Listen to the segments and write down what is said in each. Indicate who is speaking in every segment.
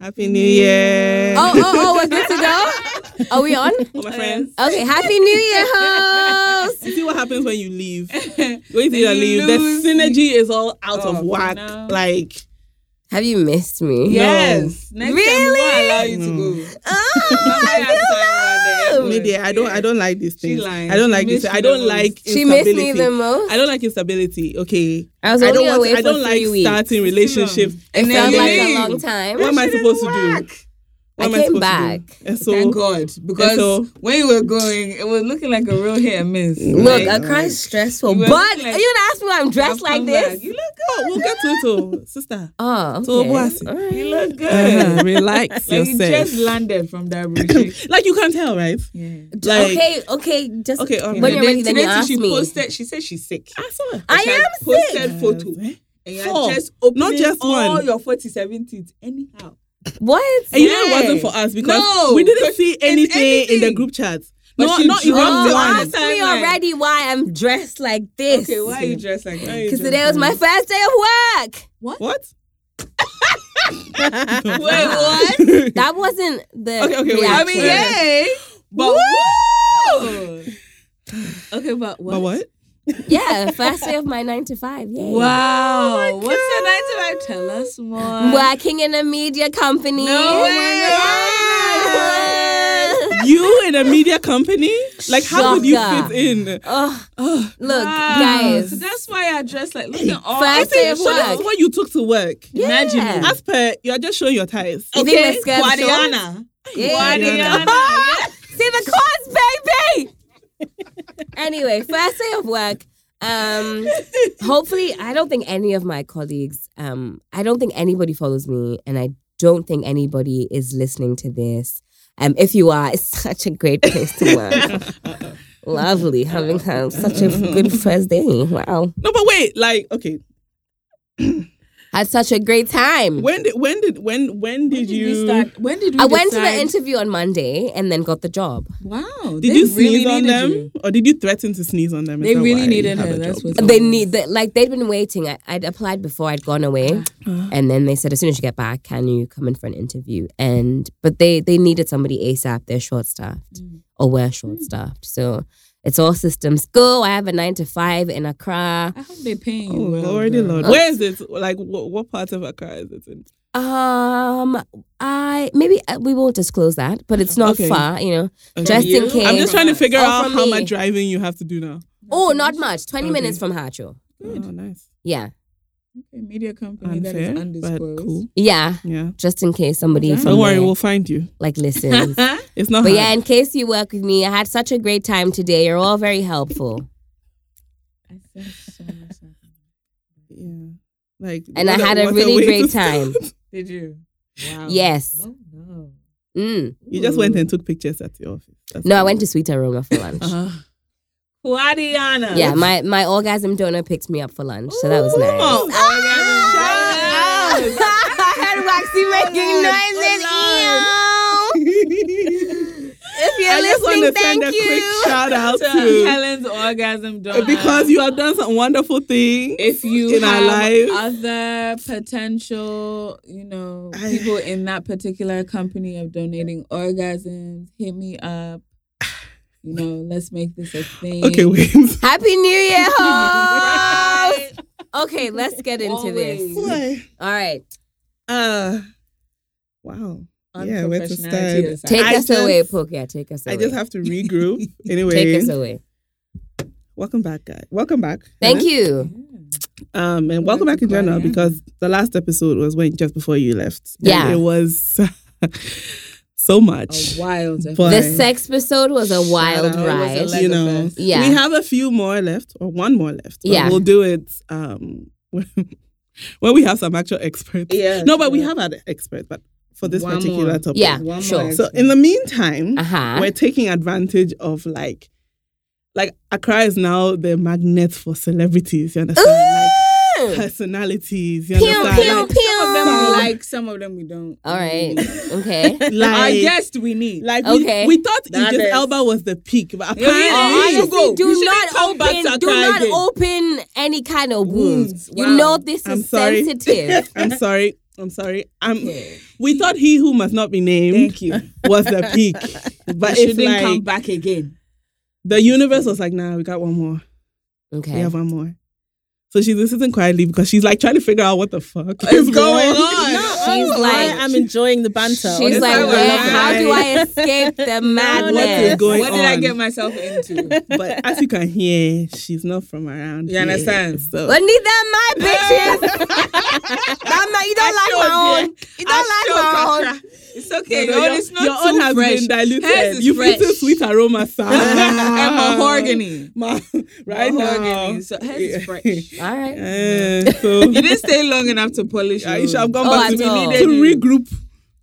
Speaker 1: Happy New Year.
Speaker 2: Oh, oh, oh, we're good to go? Are we on?
Speaker 1: Oh, my friends.
Speaker 2: Okay, Happy New Year, host.
Speaker 1: You see what happens when you leave? When you
Speaker 3: Then
Speaker 1: leave,
Speaker 3: you
Speaker 1: the synergy is all out
Speaker 3: Oh,
Speaker 1: of whack.
Speaker 3: no.
Speaker 1: Like,
Speaker 2: Have you missed me?
Speaker 3: Yes. Next time we
Speaker 2: Really?
Speaker 3: won't allow you to go.
Speaker 2: Oh,
Speaker 3: Remember
Speaker 2: I
Speaker 3: that time
Speaker 2: feel
Speaker 1: I don't. I don't like these things.
Speaker 3: lying.
Speaker 1: I don't like this. I don't like.
Speaker 2: She missed me
Speaker 1: instability.
Speaker 2: the most.
Speaker 1: I don't like instability. Okay.
Speaker 2: I was
Speaker 1: I don't want.
Speaker 2: away
Speaker 1: I don't like
Speaker 2: weeks.
Speaker 1: starting relationships.
Speaker 2: It felt like a long time.
Speaker 1: What am I supposed to do?
Speaker 3: Work.
Speaker 1: What
Speaker 2: I
Speaker 1: am
Speaker 2: came
Speaker 1: supposed to do?
Speaker 2: back.
Speaker 1: And so,
Speaker 3: Thank God. Because
Speaker 1: so-
Speaker 3: when you were going, it was looking like a real hit and miss.
Speaker 2: Look,
Speaker 3: Like,
Speaker 2: Accra is stressful,
Speaker 3: You
Speaker 2: but
Speaker 3: were looking like-
Speaker 2: you gonna ask me why I'm dressed like this?
Speaker 3: back. You look
Speaker 1: oh, we'll get to it, oh, sister.
Speaker 2: Oh,
Speaker 1: So,
Speaker 2: okay.
Speaker 1: what's-
Speaker 2: All right.
Speaker 3: You look good.
Speaker 1: Uh-huh, relax
Speaker 3: Like you just landed from that retreat.
Speaker 1: like you can't tell, right?
Speaker 3: yeah.
Speaker 1: Like,
Speaker 2: okay, okay, just
Speaker 1: Okay, all
Speaker 2: when you're
Speaker 3: then
Speaker 2: ready, then you
Speaker 3: today
Speaker 2: ask
Speaker 3: she
Speaker 2: me.
Speaker 3: posted. She said she's sick.
Speaker 1: I saw it.
Speaker 2: I am
Speaker 3: had
Speaker 2: sick.
Speaker 3: posted photo.
Speaker 1: Eh?
Speaker 3: And you
Speaker 1: Four.
Speaker 3: had just opening
Speaker 1: Not just
Speaker 3: all your 47 teeth anyhow.
Speaker 2: What?
Speaker 1: And you know it wasn't for us because
Speaker 3: No,
Speaker 1: we didn't see
Speaker 3: it's
Speaker 1: anything, in the group chats.
Speaker 3: But
Speaker 1: No,
Speaker 3: she
Speaker 1: not even
Speaker 3: dropped
Speaker 2: Oh,
Speaker 3: it
Speaker 1: one.
Speaker 2: ask me already why I'm dressed like this.
Speaker 3: Okay, why are you dressed like that?
Speaker 2: Because today was my first day of work.
Speaker 1: What? What?
Speaker 3: wait, what?
Speaker 2: That wasn't the.
Speaker 1: Okay, okay, wait.
Speaker 3: I mean, yay. But woo! Okay, but what?
Speaker 1: But what?
Speaker 2: Yeah, first day of my nine to five. Yay.
Speaker 3: Wow. Oh What's your nine to five? Tell us more.
Speaker 2: Working in a media company.
Speaker 3: No oh way.
Speaker 2: Yeah.
Speaker 1: You in a media company? Like, how would you fit in?
Speaker 2: Oh,
Speaker 1: Oh,
Speaker 2: look,
Speaker 3: Wow.
Speaker 2: guys.
Speaker 3: So that's why I dress like look at all.
Speaker 2: First day of
Speaker 1: this
Speaker 2: work.
Speaker 1: is what you took to work.
Speaker 3: Imagine
Speaker 2: Yeah.
Speaker 3: it.
Speaker 1: As per, you are just showing your ties.
Speaker 2: Okay. think the skirt's?
Speaker 3: Guadiana.
Speaker 2: Yeah.
Speaker 3: Guadiana.
Speaker 2: See the cards, baby. Anyway, first day of work. Um, hopefully, I don't think any of my colleagues. Um, I don't think anybody follows me, and I don't think anybody is listening to this. Um, if you are, it's such a great place to work. Lovely having had such a good first day. Wow,
Speaker 1: No, but wait, like, okay.
Speaker 2: had such a great time.
Speaker 1: When did when did when when did,
Speaker 3: When did
Speaker 1: you
Speaker 3: we start? When did we
Speaker 2: I went to the interview on Monday and then got the job.
Speaker 3: Wow.
Speaker 1: Did
Speaker 3: they
Speaker 1: you
Speaker 3: really
Speaker 1: sneeze on them,
Speaker 3: you.
Speaker 1: or did you threaten to sneeze on them?
Speaker 3: They really needed
Speaker 1: have
Speaker 3: her,
Speaker 1: a
Speaker 3: that's
Speaker 1: job?
Speaker 3: what's-
Speaker 2: They need the, like they'd been waiting. I, I'd applied before I'd gone away, uh-huh. and then they said as soon as you get back, can you come in for an interview? And but they they needed somebody ASAP. They're short staffed, mm. or we're short hmm. staffed. So it's all systems go. I have a nine to five in Accra.
Speaker 3: I hope they paying you.
Speaker 1: Oh
Speaker 3: well,
Speaker 1: lordy
Speaker 3: girl.
Speaker 1: lord, where is it? Like, what, what part of Accra is it in?
Speaker 2: Um, I maybe uh, we won't disclose that, but it's not
Speaker 1: Okay.
Speaker 2: far. You know,
Speaker 1: Okay.
Speaker 2: just in case.
Speaker 1: I'm just trying to figure
Speaker 2: Oh,
Speaker 1: out how
Speaker 2: me.
Speaker 1: much driving you have to do now.
Speaker 2: Oh, not much. Twenty
Speaker 1: Okay.
Speaker 2: minutes from Haatso.
Speaker 1: Oh, nice.
Speaker 2: Yeah,
Speaker 3: Okay, media company that
Speaker 1: Unfair,
Speaker 3: is
Speaker 1: but
Speaker 3: undisclosed.
Speaker 1: cool.
Speaker 2: yeah.
Speaker 1: Yeah.
Speaker 2: Just in case somebody
Speaker 3: Don't
Speaker 2: from
Speaker 1: Don't worry,
Speaker 2: there,
Speaker 1: we'll find you.
Speaker 2: like listens.
Speaker 1: It's not
Speaker 2: But
Speaker 1: hard.
Speaker 2: yeah, in case you work with me, I had such a great time today. You're all very helpful.
Speaker 3: I think so much happened.
Speaker 1: Yeah. Like,
Speaker 2: And I had a really
Speaker 1: way
Speaker 2: great time.
Speaker 3: Did you? Wow.
Speaker 2: Yes.
Speaker 3: Oh no.
Speaker 2: Mm.
Speaker 1: You just went and took pictures at your office. That's
Speaker 2: No, I went to Sweet Aroma for lunch.
Speaker 1: Uh-huh.
Speaker 3: Guadiana.
Speaker 2: Yeah, my, my orgasm donor picked me up for lunch, so that was
Speaker 3: Come
Speaker 2: nice.
Speaker 3: on.
Speaker 2: I heard Waxy making noises. If you're
Speaker 1: I just want
Speaker 2: listening,
Speaker 1: to send
Speaker 2: thank
Speaker 1: a
Speaker 2: you.
Speaker 1: quick shout out
Speaker 3: To
Speaker 1: to
Speaker 3: Helen's orgasm donor.
Speaker 1: because you have done some wonderful things
Speaker 3: if you
Speaker 1: in our
Speaker 3: have
Speaker 1: lives.
Speaker 3: other potential, you know, people in that particular company of donating orgasms, hit me up. You know, let's make this a thing.
Speaker 1: Okay, wait.
Speaker 2: Happy New Year, host. Okay, let's get into this.
Speaker 3: Always.
Speaker 2: All right,
Speaker 1: uh, wow. Yeah, where to start?
Speaker 2: Take
Speaker 1: I
Speaker 2: us
Speaker 1: just-
Speaker 2: away, Poke. Yeah, take us away.
Speaker 1: I just have to regroup. anyway,
Speaker 2: take us away.
Speaker 1: welcome back, guys. Welcome back.
Speaker 2: Thank
Speaker 1: Hannah.
Speaker 2: you.
Speaker 1: Um, and welcome
Speaker 3: Welcome
Speaker 1: back in general
Speaker 3: Guadiana.
Speaker 1: because the last episode was when just before you left. And
Speaker 2: Yeah.
Speaker 1: it was so much.
Speaker 3: A wild
Speaker 2: The sex episode was a wild
Speaker 1: out. It was a
Speaker 2: ride.
Speaker 1: You know.
Speaker 2: Yeah.
Speaker 1: we have a few more left, or one more left. but
Speaker 2: Yeah.
Speaker 1: we'll do it um when we have some actual experts.
Speaker 3: Yeah,
Speaker 1: no, but we have had experts, but for this
Speaker 3: One
Speaker 1: particular
Speaker 3: more.
Speaker 1: topic,
Speaker 2: Yeah,
Speaker 3: One
Speaker 2: sure.
Speaker 3: more
Speaker 1: So in the meantime,
Speaker 2: Uh huh.
Speaker 1: we're taking advantage of like, like Accra is now the magnet for celebrities. You understand? Like personalities. You
Speaker 2: Pew,
Speaker 1: understand?
Speaker 2: pew,
Speaker 1: Like,
Speaker 2: pew.
Speaker 3: Some of them we like, some of them we don't.
Speaker 2: All right. Okay.
Speaker 3: Our
Speaker 1: like,
Speaker 3: guest we need.
Speaker 1: like we,
Speaker 2: Okay.
Speaker 1: we thought
Speaker 3: That
Speaker 1: Idris
Speaker 3: is-
Speaker 1: Elba was the peak, but
Speaker 3: Yeah,
Speaker 1: apparently,
Speaker 3: yeah, yeah.
Speaker 2: honestly,
Speaker 3: go.
Speaker 2: do
Speaker 3: We shouldn't
Speaker 2: not
Speaker 3: come back
Speaker 2: open.
Speaker 3: to
Speaker 2: Do not
Speaker 3: again.
Speaker 2: open any kind of wounds.
Speaker 3: Wounds,
Speaker 2: You know this
Speaker 1: I'm
Speaker 2: is
Speaker 1: sorry.
Speaker 2: sensitive.
Speaker 1: I'm sorry. I'm sorry. Um, I'm. We thought he who must not be named
Speaker 3: Thank you.
Speaker 1: was the peak, but it's
Speaker 3: shouldn't
Speaker 1: like
Speaker 3: come back again.
Speaker 1: the universe was like, nah, we got one more.
Speaker 2: Okay.
Speaker 1: We have one more. So she's listening quietly because she's like trying to figure out what the fuck
Speaker 3: Is going on?
Speaker 4: No,
Speaker 2: She's
Speaker 4: I
Speaker 2: like-
Speaker 4: am enjoying the banter.
Speaker 2: She's
Speaker 4: honestly.
Speaker 2: like,
Speaker 3: I
Speaker 2: "Where- how do I escape the
Speaker 1: What is
Speaker 2: madness?
Speaker 1: going
Speaker 3: what did I get myself into?
Speaker 1: But as you can hear, she's not from around.
Speaker 3: You
Speaker 1: here,
Speaker 3: understand?
Speaker 1: So
Speaker 2: But need that my bitches. that my, you don't like my own. You don't like my own.
Speaker 3: It's okay.
Speaker 1: No,
Speaker 3: your
Speaker 1: no,
Speaker 3: own
Speaker 1: your-
Speaker 3: is not
Speaker 1: your
Speaker 3: too
Speaker 1: own has
Speaker 3: fresh.
Speaker 1: been diluted. You've
Speaker 3: fresh.
Speaker 1: eaten sweet aroma sound.
Speaker 3: and mahogany.
Speaker 1: Ma- right
Speaker 3: Mahogany.
Speaker 1: now.
Speaker 3: So hers is fresh.
Speaker 2: All right.
Speaker 1: Eh, so
Speaker 3: You didn't stay long enough to polish.
Speaker 1: I
Speaker 3: yours.
Speaker 1: should have gone
Speaker 2: Oh,
Speaker 1: back
Speaker 2: at
Speaker 1: to, Oh.
Speaker 2: all.
Speaker 1: to regroup.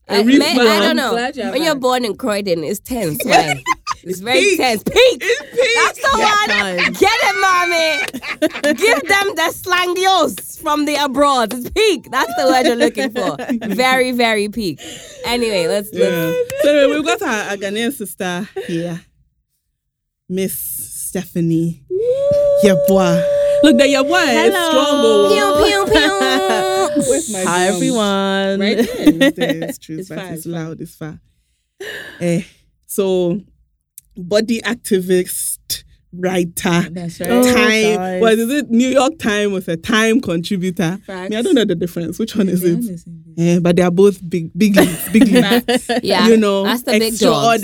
Speaker 2: Uh, I,
Speaker 1: real
Speaker 2: may- I don't know.
Speaker 3: glad you're
Speaker 2: When you're born in Croydon, it's tense. Why? It's very
Speaker 3: peak.
Speaker 2: tense. Peak.
Speaker 3: It's peak.
Speaker 2: That's the one.
Speaker 4: time.
Speaker 2: Get it, mommy. Give them the slangios from the abroad. It's peak. That's the word you're looking for. Very, very peak. Anyway, let's. let's
Speaker 1: Yeah. so anyway, we've got our, our Ghanaian sister here, Miss Stephanie Yeboah. Look, the Yeboah is strong. oh.
Speaker 2: Pew, pew, pew.
Speaker 1: Where's my
Speaker 4: Hi
Speaker 1: drums?
Speaker 4: everyone.
Speaker 3: Right there.
Speaker 1: It's there, it's true,
Speaker 3: It's
Speaker 1: but
Speaker 3: far,
Speaker 1: it's
Speaker 3: it's
Speaker 1: loud, it's far. Eh, so, body activist, writer,
Speaker 3: That's right.
Speaker 4: Oh,
Speaker 1: time.
Speaker 4: guys.
Speaker 1: What is it? New York Time was a Time contributor.
Speaker 3: Facts.
Speaker 1: Me, I don't know the difference. Which one is
Speaker 3: They're
Speaker 1: it?
Speaker 3: on the same page.
Speaker 1: Eh, but they are both big, big leagues, big leagues.
Speaker 2: Yeah.
Speaker 1: you know,
Speaker 2: That's the big dogs.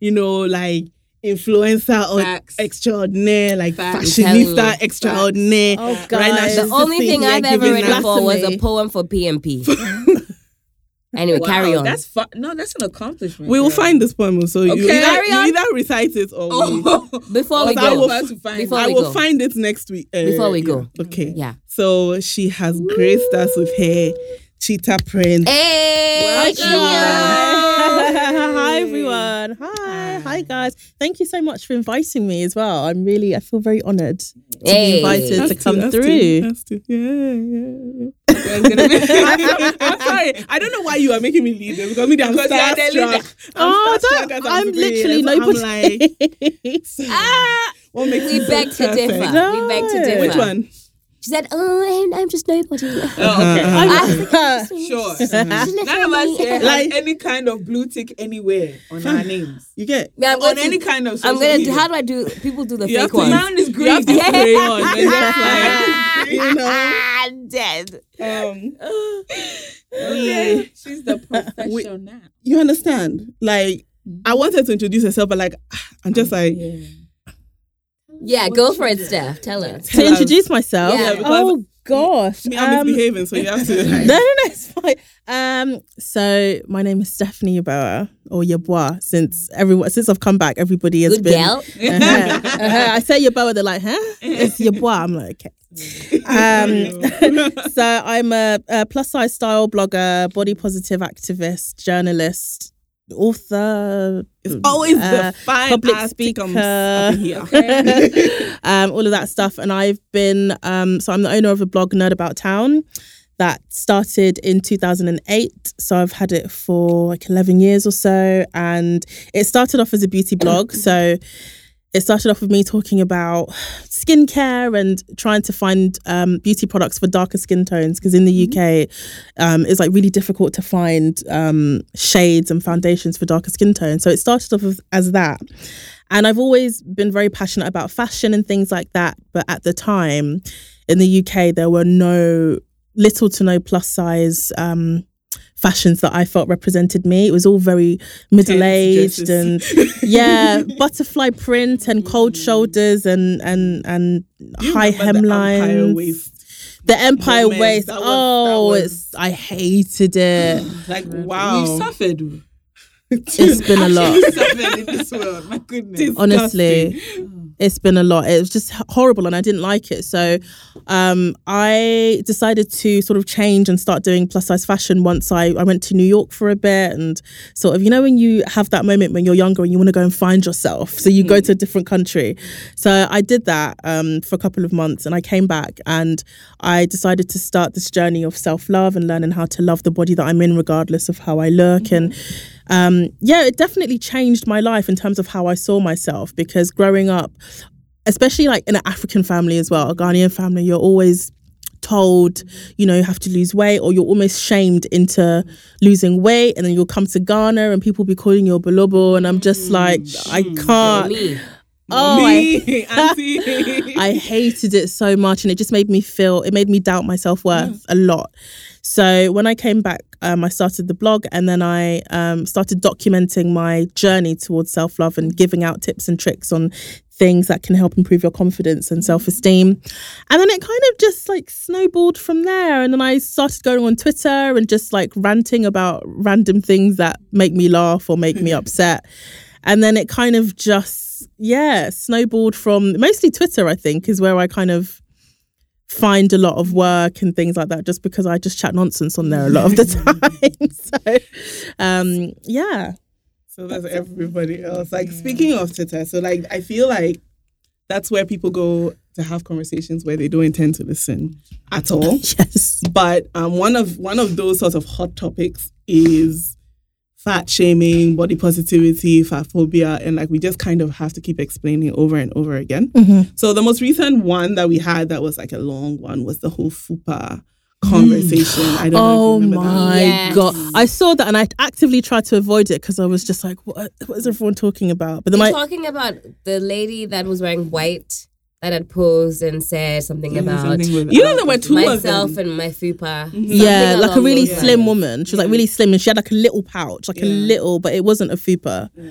Speaker 1: you know, like influencer or
Speaker 3: Facts.
Speaker 1: extraordinaire, like
Speaker 3: Facts.
Speaker 1: Fashionista extraordinaire.
Speaker 4: Oh,
Speaker 1: Right now,
Speaker 2: The only thing I've ever written for was a poem for PMP. anyway,
Speaker 3: Wow,
Speaker 2: carry on.
Speaker 3: That's fu- no, that's an accomplishment.
Speaker 1: We will
Speaker 3: girl.
Speaker 1: find this poem, so you, either, you either recite it or we,
Speaker 3: Oh,
Speaker 2: Before we
Speaker 1: I
Speaker 2: go.
Speaker 1: will
Speaker 3: about find
Speaker 2: Before
Speaker 1: I will find it next week. Uh,
Speaker 2: Before we go.
Speaker 1: Okay.
Speaker 2: Yeah.
Speaker 1: So she has graced us with her cheetah print.
Speaker 2: Hey,
Speaker 4: Hi everyone. Hi. Hi guys. Thank you so much for inviting me as well. I'm really I feel very honoured to
Speaker 2: Hey.
Speaker 4: be invited
Speaker 1: Has
Speaker 4: to come
Speaker 1: has
Speaker 4: through.
Speaker 1: has to. Yeah, yeah,
Speaker 3: gonna be-
Speaker 1: yeah. I'm sorry. I don't know why you are making me lead this because me, I'm
Speaker 3: Because you are the
Speaker 1: starstruck. I'm
Speaker 4: Oh,
Speaker 1: starstruck
Speaker 4: don't,
Speaker 1: as
Speaker 4: I'm literally
Speaker 1: here.
Speaker 4: nobody.
Speaker 1: I'm like,
Speaker 2: Ah,
Speaker 1: what makes
Speaker 2: we
Speaker 1: you so
Speaker 2: beg to differ.
Speaker 4: No.
Speaker 2: We beg to differ.
Speaker 1: Which one?
Speaker 2: She said, "Oh, I'm, I'm just nobody."
Speaker 3: Oh, okay.
Speaker 2: Ah,
Speaker 3: Sure.
Speaker 2: Just let
Speaker 3: None of us
Speaker 2: me-
Speaker 3: here
Speaker 1: Like-
Speaker 3: any kind of blue tick anywhere on our names.
Speaker 1: You get?
Speaker 2: Yeah, I'm
Speaker 3: on
Speaker 2: going to-
Speaker 3: any kind of social
Speaker 2: I'm gonna. do. How do I do? People do the
Speaker 1: You
Speaker 2: fake
Speaker 1: to
Speaker 2: ones.
Speaker 3: Mine is
Speaker 1: You have
Speaker 3: green.
Speaker 1: to pray on like, you know.
Speaker 2: Ah, dead.
Speaker 1: Um,
Speaker 3: Okay. She's the professional.
Speaker 1: you understand? Like, I wanted to introduce herself, but like, I'm just like,
Speaker 3: Yeah.
Speaker 2: Yeah, go for it, Steph. Tell us.
Speaker 4: to introduce myself.
Speaker 2: Yeah,
Speaker 1: because
Speaker 4: oh gosh.
Speaker 1: me, I'm
Speaker 4: Um,
Speaker 1: misbehaving, so you have to. Like,
Speaker 4: no, no, no, it's fine. Um, so my name is Stephanie Yeboah or Yeboah. Since everyone, since I've come back, everybody has
Speaker 2: Good
Speaker 4: been.
Speaker 2: gal.
Speaker 4: Uh-huh, uh-huh. I say Yeboah, they're like, huh? It's Yeboah. I'm like, okay. Um, so I'm a, a plus size style blogger, body positive activist, journalist, author.
Speaker 1: It's always
Speaker 4: uh,
Speaker 1: the fine
Speaker 4: public
Speaker 1: ass
Speaker 4: speaker.
Speaker 1: tickums up in here.
Speaker 4: um, all of that stuff. And I've been, um, so I'm the owner of a blog, Nerd About Town, that started in 2008. So I've had it for like 11 years or so. And it started off as a beauty blog. So it started off with me talking about skincare and trying to find um, beauty products for darker skin tones because in the UK um, it's like really difficult to find um, shades and foundations for darker skin tones. So it started off as that. And I've always been very passionate about fashion and things like that. But at the time in the UK, there were no little to no plus size um, fashions that I felt represented me. It was all very middle aged and yeah, butterfly print and cold mm. shoulders and and and
Speaker 1: You
Speaker 4: high
Speaker 1: remember the Empire
Speaker 4: hemlines.
Speaker 1: waist?
Speaker 4: The empire
Speaker 1: Moment,
Speaker 4: waist.
Speaker 1: that was-
Speaker 4: oh,
Speaker 1: was-
Speaker 4: it's I hated it.
Speaker 1: Like, wow.
Speaker 3: We've suffered.
Speaker 4: It's been a lot.
Speaker 3: We've suffered in this world. My goodness.
Speaker 4: Honestly,
Speaker 1: Disgusting.
Speaker 4: It's been a lot. It was just horrible, and I didn't like it. So, um, I decided to sort of change and start doing plus size fashion. Once I I went to New York for a bit, and sort of you know when you have that moment when you're younger and you want to go and find yourself, so you go to a different country. So I did that um, for a couple of months, and I came back and I decided to start this journey of self love and learning how to love the body that I'm in, regardless of how I look and um, yeah, it definitely changed my life in terms of how I saw myself because growing up, especially like in an African family as well, a Ghanaian family, you're always told, you know, you have to lose weight, or you're almost shamed into losing weight, and then you'll come to Ghana and people be calling you a bolobo, and I'm just like, I can't. Oh, I, I, hated it so much, and it just made me feel. It made me doubt my self worth a lot. So when I came back, um, I started the blog, and then I um, started documenting my journey towards self love and giving out tips and tricks on things that can help improve your confidence and self esteem. And then it kind of just like snowballed from there. And then I started going on Twitter and just like ranting about random things that make me laugh or make me upset. And then it kind of just yeah, snowballed from mostly Twitter, I think, is where I kind of find a lot of work and things like that just because I just chat nonsense on there a lot of the time. so um yeah.
Speaker 1: So that's, that's everybody else. Like speaking of Twitter, so like I feel like that's where people go to have conversations where they don't intend to listen at all.
Speaker 4: yes.
Speaker 1: But um, one of one of those sorts of hot topics is fat shaming, body positivity, fat phobia, and like we just kind of have to keep explaining over and over again. Mm-hmm. So the most recent one that we had that was like a long one was the whole fupa conversation. Mm. I don't oh know. Oh my
Speaker 4: yes. god! I saw that and I actively tried to avoid it because I was just like, "What? What is everyone talking about?"
Speaker 2: But then You're talking about the lady that was wearing white that had posed and said something about something
Speaker 1: you know there were two
Speaker 2: myself and my fupa.
Speaker 4: Mm-hmm. Yeah, like a really slim woman. She was like really slim and she had like a little pouch, like yeah. a little, but it wasn't a fupa. Yeah.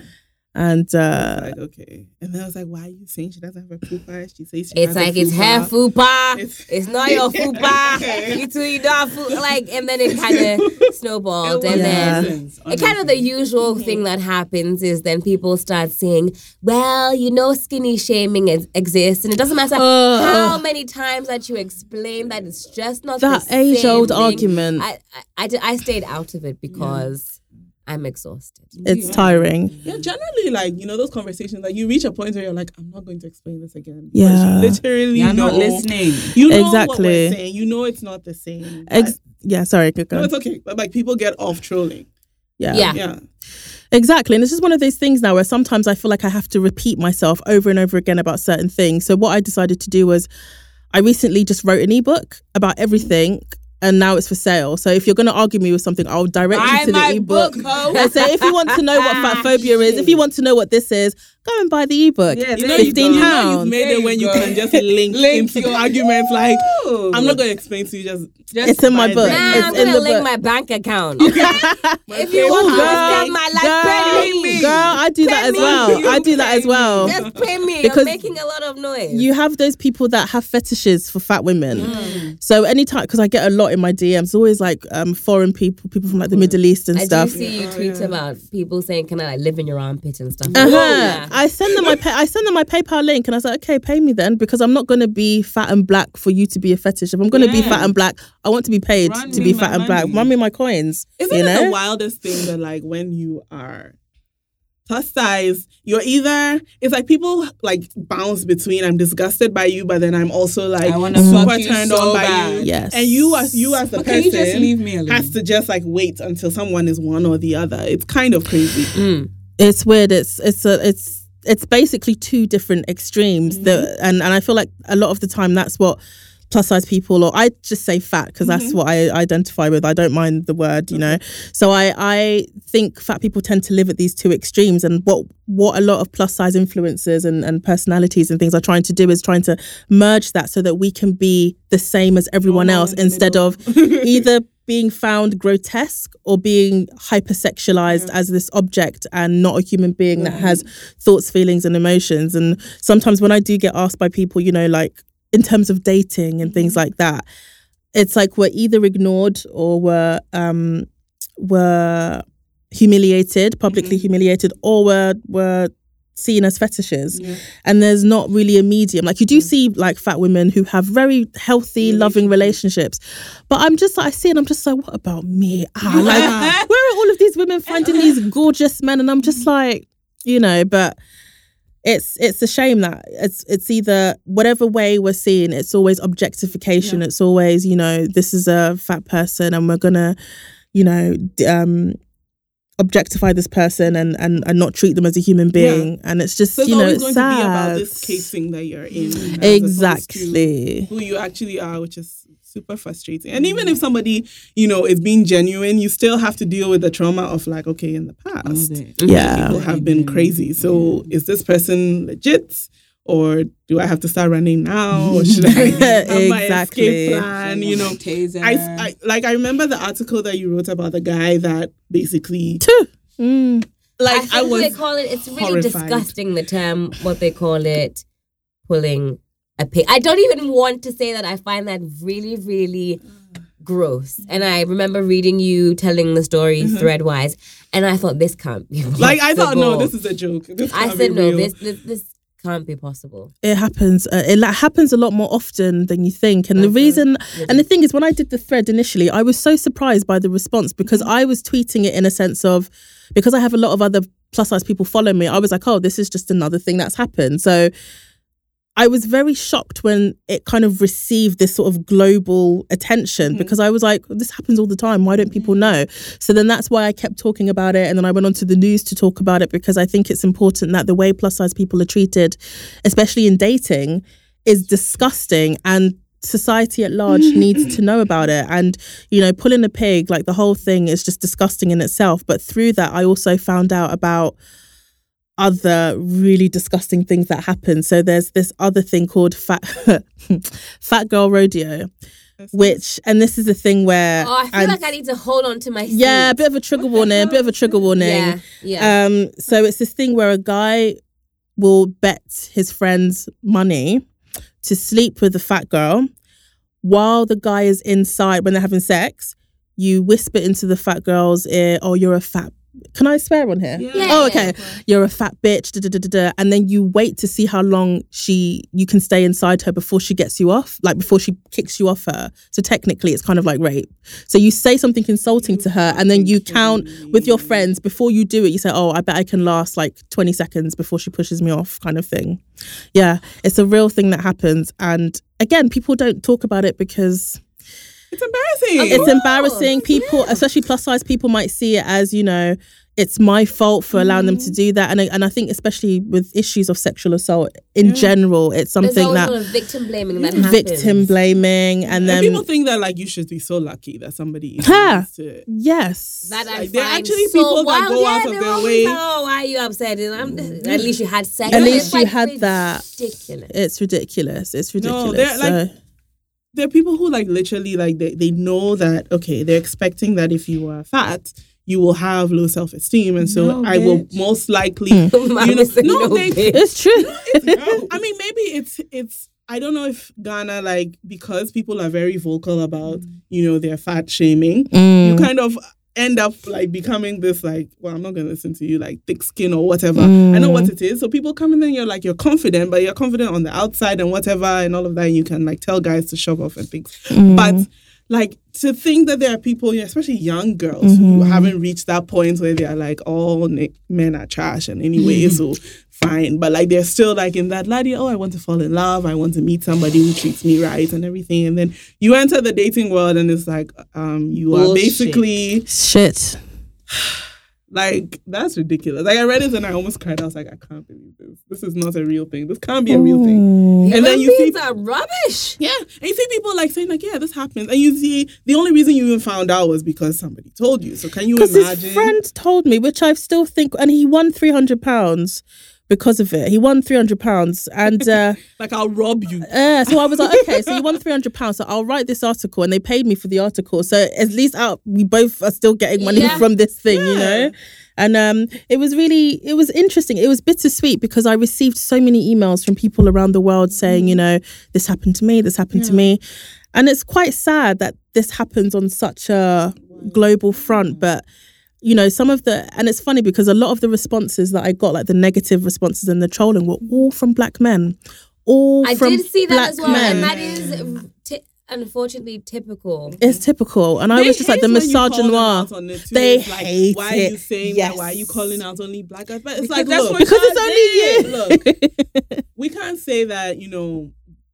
Speaker 4: And uh
Speaker 1: like, okay. And then I was like, why are you saying she doesn't have a fupa? She says she
Speaker 2: It's like it's her fupa. It's, it's not your fupa. you two you don't have fupa. Like and then it kind of snowballed. and then it kind of the usual mm-hmm. thing that happens is then people start saying, Well, you know skinny shaming is, exists and it doesn't matter uh, how many times that you explain that it's just not that age old
Speaker 4: argument.
Speaker 2: I, I, I, I, stayed out of it because I'm exhausted.
Speaker 4: It's yeah. tiring.
Speaker 1: Yeah, generally, like you know, those conversations, like you reach a point where you're like, I'm not going to explain this again.
Speaker 4: Yeah,
Speaker 1: literally,
Speaker 3: you're not listening.
Speaker 1: You know exactly. what we're saying. You know, it's not the same.
Speaker 4: Ex- yeah, sorry, go.
Speaker 1: No, it's okay. But like, people get off trolling.
Speaker 4: Yeah,
Speaker 2: yeah,
Speaker 1: yeah.
Speaker 4: Exactly. And this is one of those things now where sometimes I feel like I have to repeat myself over and over again about certain things. So what I decided to do was I recently just wrote an ebook about everything and now it's for sale. So if you're going to argue me with something, I'll direct you to the ebook. and say if you want to know what fat phobia is, if you want to know what this is, go and buy the ebook. Yeah, you know, fifteen
Speaker 1: you pounds. You know, you've made it when you, you can just link, link into arguments. Like I'm not going to explain to you. Just, just
Speaker 4: it's in my book.
Speaker 2: Nah,
Speaker 4: it's
Speaker 2: I'm going to link book. my bank account. if you want to understand my life, girl, pay me.
Speaker 4: Girl, I do pay that as well. I do that as well.
Speaker 2: Just pay me. Because You're making a lot of noise.
Speaker 4: You have those people that have fetishes for fat women. Mm. So anytime, because I get a lot in my DMs, always like um, foreign people, people from like the Middle East and
Speaker 2: I
Speaker 4: stuff.
Speaker 2: I see you tweet oh, about people saying, "Can I like, live in your armpit and stuff?"
Speaker 4: Uh-huh. I send them my pay- I send them my PayPal link, and I was like, "Okay, pay me then," because I'm not going to be fat and black for you to be a fetish. If I'm going to yeah. be fat and black, I want to be paid Run to be fat and black. Run me my coins.
Speaker 1: Isn't
Speaker 4: you know?
Speaker 1: it the wildest thing that like when you are plus size, you're either it's like people like bounce between I'm disgusted by you, but then I'm also like super turned so on by bad. you.
Speaker 4: Yes.
Speaker 1: And you as you as the but person just leave me alone? has to just like wait until someone is one or the other. It's kind of crazy.
Speaker 4: Mm. It's weird. It's it's a it's it's basically two different extremes mm-hmm. that and and I feel like a lot of the time that's what plus size people or I just say fat because that's mm-hmm. what I identify with. I don't mind the word, you know. So I I think fat people tend to live at these two extremes and what what a lot of plus size influencers and, and personalities and things are trying to do is trying to merge that so that we can be the same as everyone oh, else instead middle. of either being found grotesque or being hypersexualized yeah. as this object and not a human being yeah. that has thoughts, feelings, and emotions. And sometimes when I do get asked by people, you know, like in terms of dating and things mm-hmm. like that, it's like we're either ignored or we're um we're humiliated, publicly mm-hmm. humiliated, or we're we're seen as fetishes. Yeah. and there's not really a medium. Like you do yeah. see like fat women who have very healthy loving relationships. But i'm just like, i see and i'm just like what about me? Ah, like where are all of these women finding these gorgeous men? And i'm just like you know but it's it's a shame that it's it's either whatever way we're seeing it's always objectification. Yeah. it's always you know this is a fat person and we're gonna you know um objectify this person and and, and not treat them as a human being yeah. and it's just so it's you know it's
Speaker 1: going
Speaker 4: sad.
Speaker 1: to be about this casing that you're in
Speaker 4: exactly
Speaker 1: who you actually are which is super frustrating. And even if somebody, you know, is being genuine, you still have to deal with the trauma of like, okay, in the past,
Speaker 4: Yeah.
Speaker 1: people have been crazy. So is this person legit? Or do I have to start running now? Or should I have my
Speaker 4: Exactly.
Speaker 1: escape plan? You know,
Speaker 3: taser.
Speaker 1: I, I like I remember the article that you wrote about the guy that basically
Speaker 4: Mm.
Speaker 1: like
Speaker 2: I
Speaker 1: I,
Speaker 2: think
Speaker 1: was
Speaker 2: they call it. It's really
Speaker 1: horrified.
Speaker 2: disgusting. The term, what they call it, pulling a pig. I don't even want to say that. I find that really, really gross. And I remember reading you telling the story threadwise, and I thought this can't be.
Speaker 1: Mm-hmm. like I thought no, this is a joke. This
Speaker 2: I said no.
Speaker 1: real.
Speaker 2: This, this this can't be possible.
Speaker 4: It happens. Uh, it la- happens a lot more often than you think. And the reason, and the thing is, when I did the thread initially, I was so surprised by the response because I was tweeting it in a sense of, because I have a lot of other plus size people follow me, I was like, oh, this is just another thing that's happened. So I was very shocked when it kind of received this sort of global attention mm-hmm. because I was like, this happens all the time. Why don't mm-hmm. people know? So then that's why I kept talking about it. And then I went on to the news to talk about it because I think it's important that the way plus size people are treated, especially in dating, is disgusting. And society at large needs to know about it. And, you know, pulling a pig, like the whole thing is just disgusting in itself. But through that, I also found out about other really disgusting things that happen. So there's this other thing called fat fat girl rodeo, which and this is a thing where
Speaker 2: Oh, I feel like I need to hold on to my.
Speaker 4: yeah, a bit of a trigger warning, a bit of a trigger warning.
Speaker 2: yeah, yeah.
Speaker 4: Um, so it's this thing where a guy will bet his friends money to sleep with the fat girl while the guy is inside when they're having sex. You whisper into the fat girl's ear, "Oh, you're a fat." Can I swear on here?
Speaker 1: Yeah.
Speaker 2: Yeah,
Speaker 4: Oh,
Speaker 2: yeah,
Speaker 4: okay. You're a fat bitch. Da, da, da, da, da. And then you wait to see how long she you can stay inside her before she gets you off, like before she kicks you off her. So technically, it's kind of like rape. So you say something insulting to her, and then you count with your friends before you do it. You say, "Oh, I bet I can last like 20 seconds before she pushes me off," kind of thing. Yeah, it's a real thing that happens. And again, people don't talk about it because
Speaker 1: It's embarrassing.
Speaker 4: it's embarrassing. People, especially plus size people, might see it as you know, it's my fault for allowing them to mm-hmm. do that. And I, and I think especially with issues of sexual assault in mm. general, it's something that
Speaker 2: sort of victim blaming that happens.
Speaker 4: victim blaming and
Speaker 1: and
Speaker 4: then
Speaker 1: people think that like you should be so lucky that somebody
Speaker 4: Ha!
Speaker 1: needs to
Speaker 4: yes,
Speaker 2: That I
Speaker 1: Like, there are actually
Speaker 2: so
Speaker 1: people that go
Speaker 2: yeah,
Speaker 1: out of
Speaker 2: they're
Speaker 1: their way-
Speaker 2: Oh, why are you upset? And I'm, mm. at least you had sex.
Speaker 4: At least you
Speaker 2: like
Speaker 4: had that.
Speaker 2: Ridiculous.
Speaker 4: it's ridiculous. It's ridiculous.
Speaker 1: No, they're like
Speaker 4: So-
Speaker 1: there are people who like literally like they, they know that okay they're expecting that if you are fat you will have low self esteem and so
Speaker 3: No,
Speaker 1: I will most likely you know no,
Speaker 2: no,
Speaker 1: they
Speaker 2: bitch.
Speaker 4: it's true.
Speaker 1: I mean maybe it's it's I don't know if Ghana like because people are very vocal about you know their fat shaming
Speaker 4: Mm.
Speaker 1: you kind of end up like becoming this like well i'm not going to listen to you like thick skin or whatever i
Speaker 4: Mm.
Speaker 1: know what it is so people come in and you're like you're confident but you're confident on the outside and whatever and all of that and you can like tell guys to shove off and things
Speaker 4: Mm.
Speaker 1: but like to think that there are people especially young girls
Speaker 4: Mm-hmm.
Speaker 1: who haven't reached that point where they're like all ni- men are trash and anyway so fine. But like they're still like in that laddie oh i want to fall in love. I want to meet somebody who treats me right and everything. And then you enter the dating world and it's like um you are basically
Speaker 4: Shit.
Speaker 1: Like that's ridiculous. Like I read it and I almost cried. I was like, I can't believe this. This is not a real thing. This can't be a real thing. And then you see,
Speaker 2: Human beings are rubbish.
Speaker 1: yeah, and you see people like saying like, yeah, this happens. And you see, the only reason you even found out was because somebody told you. So can you
Speaker 4: Because
Speaker 1: imagine?
Speaker 4: his friend told me, which I still think, and he won three hundred pounds because of it. He won three hundred pounds, and uh,
Speaker 1: like I'll rob you.
Speaker 4: uh, so I was like, okay, so you won three hundred pounds, so I'll write this article, and they paid me for the article, so at least out we both are still getting money
Speaker 2: Yeah.
Speaker 4: from this thing, you know. And um, it was really, it was interesting. It was bittersweet because I received so many emails from people around the world saying, you know, this happened to me, this happened to me, and it's quite sad that this happens on such a global front, but you know, some of the, and it's funny because a lot of the responses that I got, like the negative responses and the trolling, were all from black men. All
Speaker 2: I
Speaker 4: from
Speaker 2: did see that
Speaker 4: black
Speaker 2: as well,
Speaker 4: men.
Speaker 2: and that is ti unfortunately typical.
Speaker 4: it's typical. And I
Speaker 1: They
Speaker 4: was just like, the
Speaker 1: hate when you call them
Speaker 4: misogynoir.
Speaker 1: out on it too.
Speaker 4: They
Speaker 1: It's like,
Speaker 4: hate
Speaker 1: Why are you
Speaker 4: it.
Speaker 1: saying
Speaker 4: Yes.
Speaker 1: that? Why are you calling out only black guys? But it's
Speaker 2: Because
Speaker 1: like
Speaker 2: that's
Speaker 1: look,
Speaker 2: what
Speaker 4: Because it's only you.
Speaker 1: Look, we can't say that you know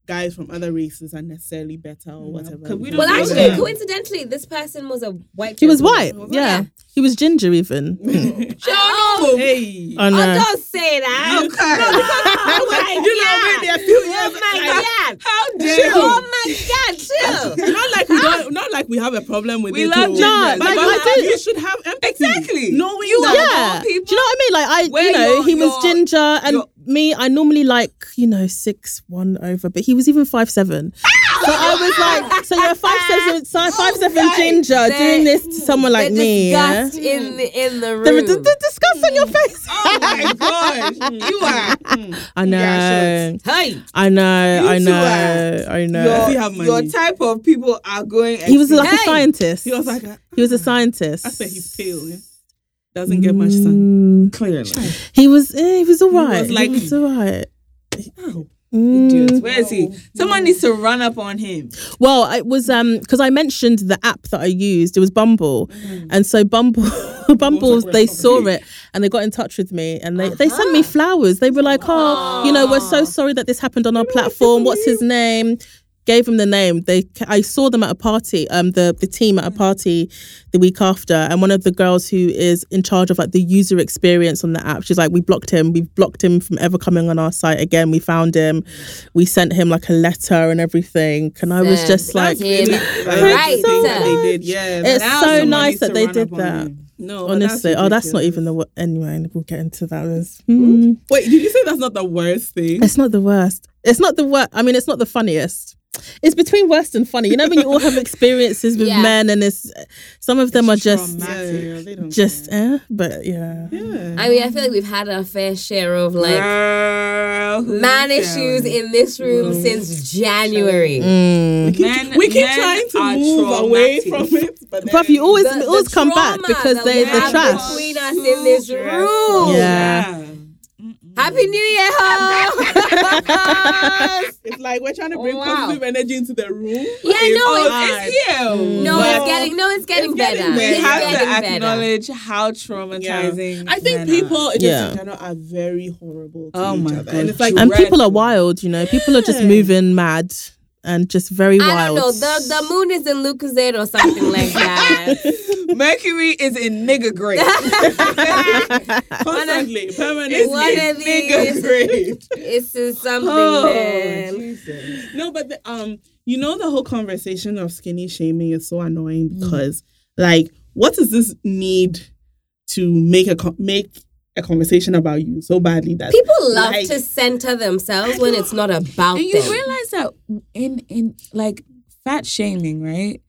Speaker 1: guys from other races are necessarily better or whatever.
Speaker 3: 'cause we
Speaker 1: don't
Speaker 2: Well,
Speaker 3: know
Speaker 1: know
Speaker 2: actually,
Speaker 1: that.
Speaker 2: coincidentally, this person was a white.
Speaker 4: He was
Speaker 2: gentleman.
Speaker 4: white. Yeah. He was ginger even.
Speaker 2: Oh,
Speaker 1: hey.
Speaker 4: I
Speaker 2: oh, don't say that.
Speaker 3: Okay.
Speaker 2: Oh my
Speaker 1: you know,
Speaker 2: god.
Speaker 1: maybe a few years
Speaker 2: Oh my
Speaker 1: like,
Speaker 2: god.
Speaker 3: How oh dare you?
Speaker 2: Oh my god. Chill.
Speaker 1: not like we don't, ah. not like we have a problem with
Speaker 3: We
Speaker 1: it.
Speaker 3: love
Speaker 1: too.
Speaker 3: gingers.
Speaker 4: No, like,
Speaker 1: but
Speaker 4: I do.
Speaker 1: you should have empathy.
Speaker 3: Exactly.
Speaker 1: Knowing
Speaker 3: You
Speaker 1: that.
Speaker 3: are-
Speaker 4: yeah.
Speaker 3: people-
Speaker 4: Do you know what I mean? Like I,
Speaker 3: Where
Speaker 4: you know,
Speaker 3: you're-
Speaker 4: he was
Speaker 3: you're-
Speaker 4: ginger, and
Speaker 3: you're-
Speaker 4: me, I normally like you know six one over, but he was even five seven. so I was like, so you're a five seven, so five oh seven ginger doing this to someone like
Speaker 2: the
Speaker 4: me. Yeah?
Speaker 2: disgust in the in the room.
Speaker 4: The, the, the disgust on your face.
Speaker 3: Oh my gosh. You are.
Speaker 4: I know,
Speaker 3: Yeah,
Speaker 2: hey.
Speaker 4: I know,
Speaker 3: You
Speaker 4: I
Speaker 3: two
Speaker 4: know,
Speaker 3: are-
Speaker 4: I know.
Speaker 1: Does he
Speaker 3: Your,
Speaker 1: have money?
Speaker 3: your type of people are going.
Speaker 4: he was like
Speaker 2: Hey!
Speaker 4: a scientist.
Speaker 1: He was like, a,
Speaker 4: he was a scientist.
Speaker 1: I said he's pale. Yeah? Doesn't get much sun.
Speaker 4: Mm,
Speaker 3: clearly.
Speaker 4: he was, eh, he was alright.
Speaker 1: was
Speaker 4: He
Speaker 1: like-
Speaker 4: was alright.
Speaker 1: Oh.
Speaker 3: Idiots.
Speaker 4: Mm.
Speaker 3: Where is he? Someone needs to run up on him.
Speaker 4: Well, it was um because I mentioned the app that I used. It was Bumble,
Speaker 3: Mm.
Speaker 4: and so Bumble, Bumble, they saw it and they got in touch with me and they they sent me flowers. They were like, "Oh, you know, we're so sorry that this happened on our platform. What's his name?" Gave him the name. They I saw them at a party. Um, the the team at a party the week after, and one of the girls who is in charge of like the user experience on the app, she's like, "We blocked him. We've blocked him from ever coming on our site again. We found him. We sent him like a letter and everything." And I was
Speaker 2: Send
Speaker 4: just like,
Speaker 2: him
Speaker 1: Like,
Speaker 2: right.
Speaker 1: the they did, yeah.
Speaker 4: It's so nice that they did that.
Speaker 3: him.
Speaker 1: no, but
Speaker 4: Honestly, oh, that's not even the wor- anyway. We'll get into that. Mm,
Speaker 1: Wait, did you say that's not the worst thing?
Speaker 4: it's not the worst. It's not the worst. I mean, it's not the funniest. It's between worst and funny. You know when you all have experiences with
Speaker 2: Yeah.
Speaker 4: men, and it's some of them are just
Speaker 3: traumatic.
Speaker 1: Yeah,
Speaker 4: just eh. But yeah,
Speaker 1: yeah.
Speaker 2: I mean, I feel like we've had our fair share of like
Speaker 3: Girl,
Speaker 2: man issues
Speaker 3: telling?
Speaker 2: in this room since January.
Speaker 4: Mm.
Speaker 1: we keep,
Speaker 3: Men-
Speaker 1: we keep trying to
Speaker 3: are
Speaker 1: move away from it, but
Speaker 4: Bruv, you always
Speaker 2: The-
Speaker 4: always
Speaker 2: the
Speaker 4: come back because
Speaker 2: that
Speaker 4: they
Speaker 2: we
Speaker 4: the trash.
Speaker 2: between us in this room.
Speaker 4: Yeah.
Speaker 2: Happy New Year, hoes!
Speaker 1: it's like we're trying to bring oh,
Speaker 2: Wow.
Speaker 1: positive energy into the room.
Speaker 2: Yeah,
Speaker 1: It's
Speaker 2: no,
Speaker 3: Oh,
Speaker 1: hard.
Speaker 3: it's here. Mm.
Speaker 2: no,
Speaker 1: But-
Speaker 2: it's getting no, it's getting
Speaker 1: It's getting
Speaker 2: better.
Speaker 1: better.
Speaker 3: We have to
Speaker 2: getting better.
Speaker 3: acknowledge how traumatizing.
Speaker 1: I think
Speaker 3: men
Speaker 1: people
Speaker 3: are.
Speaker 1: just
Speaker 4: Yeah.
Speaker 1: in general are very horrible. To
Speaker 3: Oh
Speaker 1: each
Speaker 3: my
Speaker 1: other.
Speaker 3: God.
Speaker 1: And it's like
Speaker 4: And people are wild. You know, people are just moving mad and just very
Speaker 2: I
Speaker 4: wild.
Speaker 2: don't know. The the moon is in Lucozade or something like that.
Speaker 3: Mercury is in nigger grade.
Speaker 1: constantly, permanently.
Speaker 3: It's
Speaker 2: One
Speaker 3: in
Speaker 2: of
Speaker 3: nigger
Speaker 2: these.
Speaker 3: grade.
Speaker 2: It's in something,
Speaker 3: Oh,
Speaker 2: man.
Speaker 3: Jesus.
Speaker 1: No, but the, um, you know, the whole conversation of skinny shaming is so annoying
Speaker 2: Mm.
Speaker 1: because, like, what is this need to make a make a conversation about you so badly that
Speaker 2: People love
Speaker 1: Like-
Speaker 2: to center themselves when it's not about
Speaker 3: And you
Speaker 2: them.
Speaker 3: realize that in in like fat shaming, right?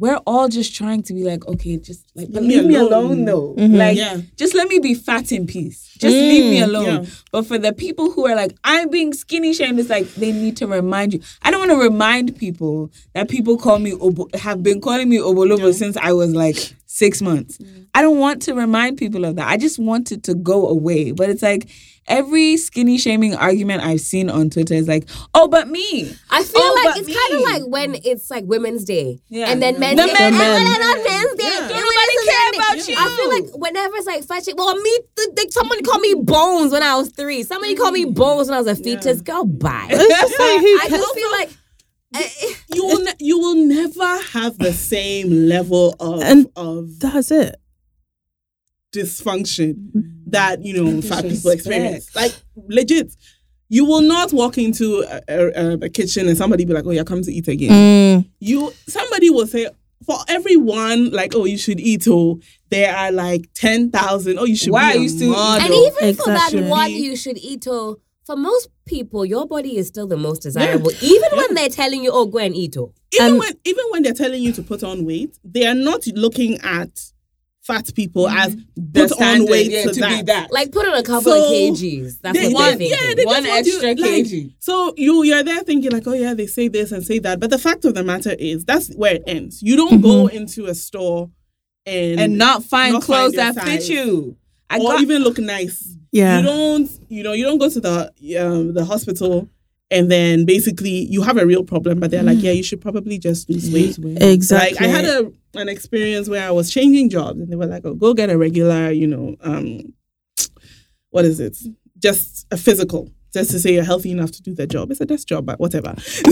Speaker 3: We're all just trying to be like, okay, just like but
Speaker 1: Leave me
Speaker 3: leave me
Speaker 1: alone.
Speaker 3: alone though.
Speaker 4: Mhm.
Speaker 3: Like
Speaker 1: Yeah.
Speaker 3: just let me be fat in peace. Just leave me
Speaker 4: Mm,
Speaker 3: alone.
Speaker 1: yeah.
Speaker 3: But for the people who are like, I'm being skinny shamed, it's like they need to remind you. I don't want to remind people that people call me obo- have been calling me obolobo since I was like six months. I don't want to remind people of that. I just want it to go away. But it's like every skinny shaming argument I've seen on Twitter is like, oh, but me.
Speaker 2: I feel
Speaker 3: Oh,
Speaker 2: like
Speaker 3: but
Speaker 2: it's kind of like when it's like Women's Day,
Speaker 3: Yeah.
Speaker 2: and then men
Speaker 3: The
Speaker 2: say,
Speaker 3: men-
Speaker 2: "Oh,
Speaker 4: men.
Speaker 2: well, on Men's Day,
Speaker 1: Yeah.
Speaker 3: Don't nobody
Speaker 2: on
Speaker 3: care about you.
Speaker 2: I feel like whenever it's like fashion, well, me, th- th- somebody called me Bones when I was three. Somebody called me Bones when I was a fetus. Go bye.
Speaker 4: It's just like,
Speaker 2: I
Speaker 4: cares?
Speaker 2: just feel like. eh,
Speaker 1: you will ne- you will never have the same level of
Speaker 4: And-
Speaker 1: of
Speaker 4: That's it.
Speaker 1: dysfunction that you know fat people
Speaker 3: Disrespect.
Speaker 1: experience. Like legit, you will not walk into a, a, a kitchen and somebody be like, "Oh, you're coming to eat again."
Speaker 4: Mm.
Speaker 1: You somebody will say. For everyone, like, oh, you should eat. Oh, there are like ten thousand. Oh, you should.
Speaker 3: Why
Speaker 1: be
Speaker 3: are you still
Speaker 1: model.
Speaker 2: and even for that
Speaker 4: Exactly.
Speaker 2: one you should eat, oh, for most people, your body is still the most desirable. Even when they're telling you, oh, go and eat, oh.
Speaker 1: even
Speaker 4: And-
Speaker 1: when even when they're telling you to put on weight, they are not looking at fat people mm-hmm. as
Speaker 3: The
Speaker 1: put on weight
Speaker 3: yeah,
Speaker 1: to,
Speaker 3: to
Speaker 1: that.
Speaker 3: be that.
Speaker 2: Like put on a couple
Speaker 1: So,
Speaker 2: of kgs. That's
Speaker 1: They-
Speaker 2: what
Speaker 1: they-
Speaker 2: they're thinking.
Speaker 1: yeah, they
Speaker 3: One
Speaker 1: just want you-
Speaker 3: extra
Speaker 1: like,
Speaker 3: kg.
Speaker 1: So you you're there thinking like, oh yeah, they say this and say that, but the fact of the matter is that's where it ends. You don't go mm-hmm. into a store and
Speaker 3: and not find
Speaker 1: not
Speaker 3: clothes
Speaker 1: find your
Speaker 3: that fit
Speaker 1: size.
Speaker 3: you. I
Speaker 1: or
Speaker 3: got
Speaker 1: even look nice.
Speaker 4: Yeah.
Speaker 1: You don't you know you don't go to the um, the hospital and then basically you have a real problem, but they're like, mm. yeah, you should probably just lose weight.
Speaker 4: Exactly.
Speaker 1: Like I had a an experience where I was changing jobs and they were like, oh, go get a regular, you know, um, what is it? Just a physical. just to say you're healthy enough to do the job. It's a desk job, but whatever.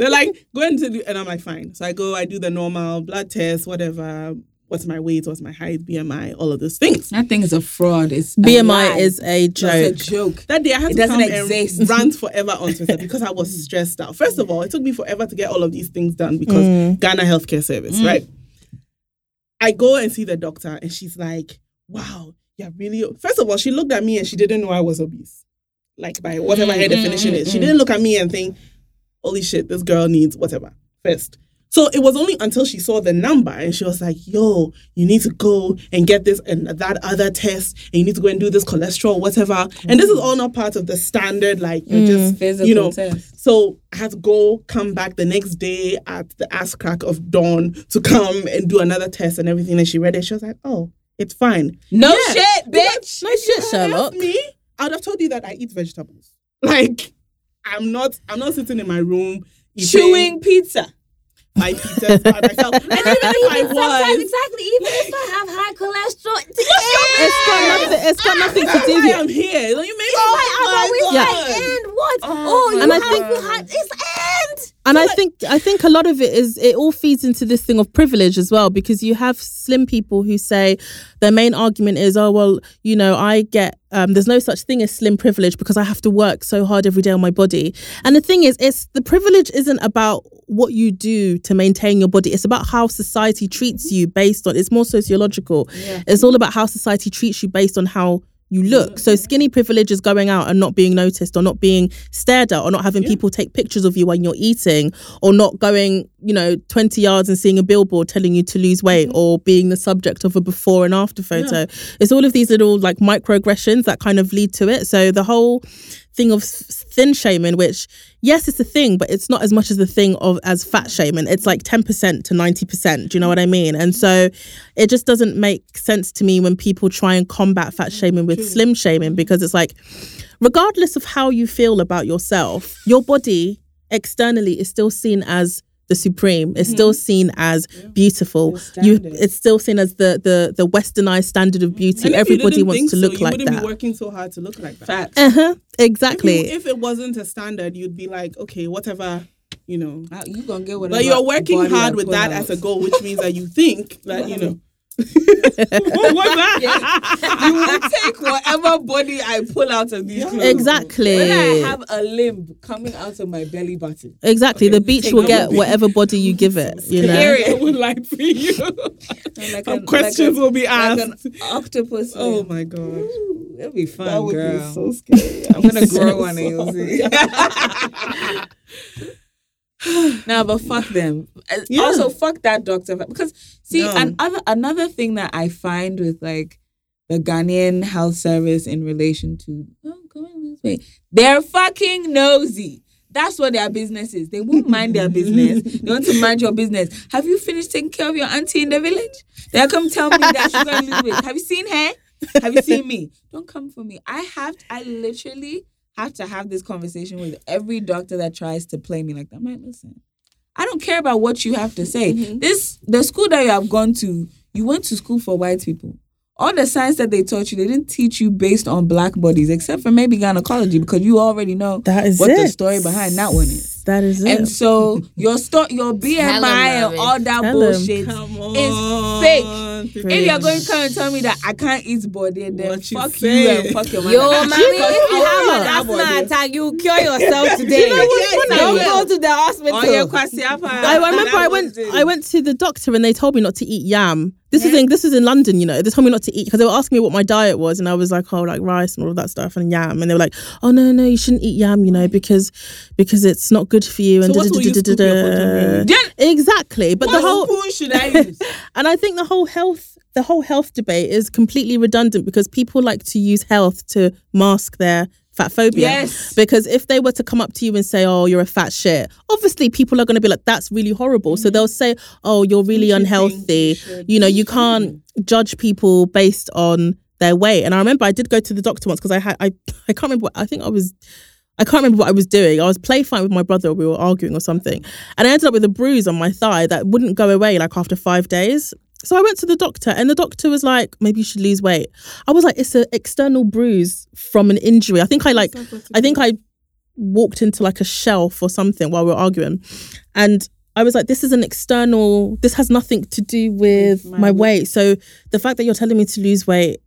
Speaker 1: They're like, go into the, and I'm like, fine. So I go, I do the normal blood test, whatever. What's my weight? What's my height? BMI? All of those things.
Speaker 3: That thing is a fraud. It's
Speaker 4: BMI
Speaker 3: lie.
Speaker 4: is a joke.
Speaker 3: It's a joke.
Speaker 1: That day I had
Speaker 3: It
Speaker 1: to
Speaker 3: doesn't
Speaker 1: come
Speaker 3: exist.
Speaker 1: and rant forever on Twitter because I was stressed out. First of all, it took me forever to get all of these things done because Ghana Healthcare Service, right? I go and see the doctor and she's like, wow, yeah, really. First of all, she looked at me and she didn't know I was obese. Like by whatever her mm, mm, definition is. She mm, didn't look at me and think, holy shit, this girl needs whatever. First. So it was only until she saw the number and she was like, yo, you need to go and get this and that other test and you need to go and do this cholesterol, whatever. And this is all not part of the standard, like you're mm, just
Speaker 3: Physical
Speaker 1: you know.
Speaker 3: test.
Speaker 1: So I had to go, come back the next day at the ass crack of dawn to come and do another test and everything. And she read it. She was like, oh, it's fine.
Speaker 3: No
Speaker 1: Yeah.
Speaker 3: shit, bitch.
Speaker 4: No shit, Sherlock.
Speaker 1: Me, I'd have told you that I eat vegetables. Like, I'm not, I'm not sitting in my room eating
Speaker 3: Chewing pizza.
Speaker 1: My pizzas by myself. And even if I was
Speaker 2: exactly even if I have high cholesterol.
Speaker 4: It's got nothing. It's got ah! nothing to do.
Speaker 1: I'm here. Don't you make
Speaker 2: oh, I'm always
Speaker 1: my
Speaker 2: like, and what?
Speaker 3: Oh,
Speaker 2: Oh, you
Speaker 4: And I
Speaker 2: have
Speaker 4: think-
Speaker 2: to have it's and.
Speaker 4: And I think I think a lot of it is it all feeds into this thing of privilege as well because you have slim people who say their main argument is oh well you know I get um, there's no such thing as slim privilege because I have to work so hard every day on my body. And the thing is it's the privilege isn't about what you do to maintain your body. It's about how society treats you based on it's more sociological. It's all about how society treats you based on how you look. So skinny privilege is going out and not being noticed or not being stared at or not having people take pictures of you when you're eating or not going, you know, 20 yards and seeing a billboard telling you to lose weight mm-hmm. or being the subject of a before and after photo. It's all of these little like microaggressions that kind of lead to it. So the whole thing of thin shaming, which yes, it's a thing, but it's not as much as the thing of as fat shaming. It's like ten percent to ninety percent. Do you know what I mean? And so it just doesn't make sense to me when people try and combat fat shaming with slim shaming because it's like, regardless of how you feel about yourself, your body externally is still seen as the supreme. It's still seen as beautiful. You, it's still seen as the the the westernized standard of beauty.
Speaker 1: And if you
Speaker 4: Everybody
Speaker 1: didn't
Speaker 4: wants
Speaker 1: think
Speaker 4: to
Speaker 1: so,
Speaker 4: look
Speaker 1: you
Speaker 4: like
Speaker 1: wouldn't
Speaker 4: that.
Speaker 1: be working so hard to look like that.
Speaker 3: Facts.
Speaker 4: Uh huh.
Speaker 1: If,
Speaker 4: Exactly.
Speaker 1: you, if it wasn't a standard, you'd be like, okay, whatever, you know.
Speaker 3: Ah, You gonna get whatever.
Speaker 1: But you're working hard with that
Speaker 3: out.
Speaker 1: as a goal, which means that you think that, you know. What's that?
Speaker 3: you will take whatever body I pull out of these clothes.
Speaker 4: Exactly.
Speaker 3: When I have a limb coming out of my belly button.
Speaker 4: Exactly. The beach will get whatever body you give it. You know.
Speaker 3: Period.
Speaker 1: I would like for you.
Speaker 3: Like an-
Speaker 1: questions
Speaker 3: like a-
Speaker 1: will be
Speaker 3: Like
Speaker 1: asked.
Speaker 3: an octopus.
Speaker 1: oh
Speaker 3: limb.
Speaker 1: my god.
Speaker 3: Ooh, It'll be fun,
Speaker 1: That would
Speaker 3: girl.
Speaker 1: be so scary.
Speaker 3: I'm gonna grow one and you'll see. nah, but fuck them.
Speaker 1: Yeah.
Speaker 3: Also, fuck that doctor because see,
Speaker 1: No.
Speaker 3: another another thing that I find with like the Ghanaian health service in relation to oh, going this way, they're fucking nosy. That's what their business is. They won't mind their business. They want to mind your business. Have you finished taking care of your auntie in the village? They'll come tell me that she's going to lose weight. Have you seen her? Have you seen me? Don't come for me. I have. I literally have to have this conversation with every doctor that tries to play me like that. I'm like, listen, I don't care about what you have to say. Mm-hmm. This the school that you have gone to. You went to school for white people. All the science that they taught you, they didn't teach you based on black bodies, except for maybe gynecology, because you already know
Speaker 4: That is
Speaker 3: what
Speaker 4: it.
Speaker 3: the story behind that one is.
Speaker 4: That is it.
Speaker 3: And so your sto- your BMI
Speaker 2: Tell 'em,
Speaker 3: and
Speaker 2: Mary.
Speaker 3: all that
Speaker 4: Tell 'em.
Speaker 3: bullshit is
Speaker 1: on.
Speaker 3: fake. If you're going to come and tell me that I can't eat body, then
Speaker 1: What you
Speaker 3: fuck you
Speaker 1: say?
Speaker 3: and fuck your mother.
Speaker 2: Yo, mommy, if you have
Speaker 3: want
Speaker 2: an asthma attack, you cure yourself today.
Speaker 3: what's funny?
Speaker 2: Don't go to the hospital.
Speaker 3: Oh, yeah,
Speaker 4: I remember I went I went to the doctor and they told me not to eat yam. This is in this is in London, you know. They told me not to eat because they were asking me what my diet was, and I was like, oh, like rice and all of that stuff and yam, and they were like, oh no, no, you shouldn't eat yam, you know, because because it's not good for you. And
Speaker 1: So what will you scoop your bottom
Speaker 4: exactly, but the whole
Speaker 3: should I use?
Speaker 4: and I think the whole health the whole health debate is completely redundant because people like to use health to mask their fat phobia.
Speaker 3: Yes.
Speaker 4: Because if they were to come up to you and say, "Oh, you're a fat shit," obviously people are going to be like, "That's really horrible." So mm-hmm. they'll say, "Oh, you're really unhealthy."
Speaker 1: you
Speaker 4: You know, you can't judge people based on their weight. And I remember I did go to the doctor once because I had I I can't remember. What, I think I was. I can't remember what I was doing. I was play fighting with my brother. We were arguing or something, and I ended up with a bruise on my thigh that wouldn't go away like after five days. so I went to the doctor, and the doctor was like, maybe you should lose weight. I was like, it's an external bruise from an injury. I think I like, I think I walked into like a shelf or something while we were arguing, and I was like, this is an external. This has nothing to do with my weight. So the fact that you're telling me to lose weight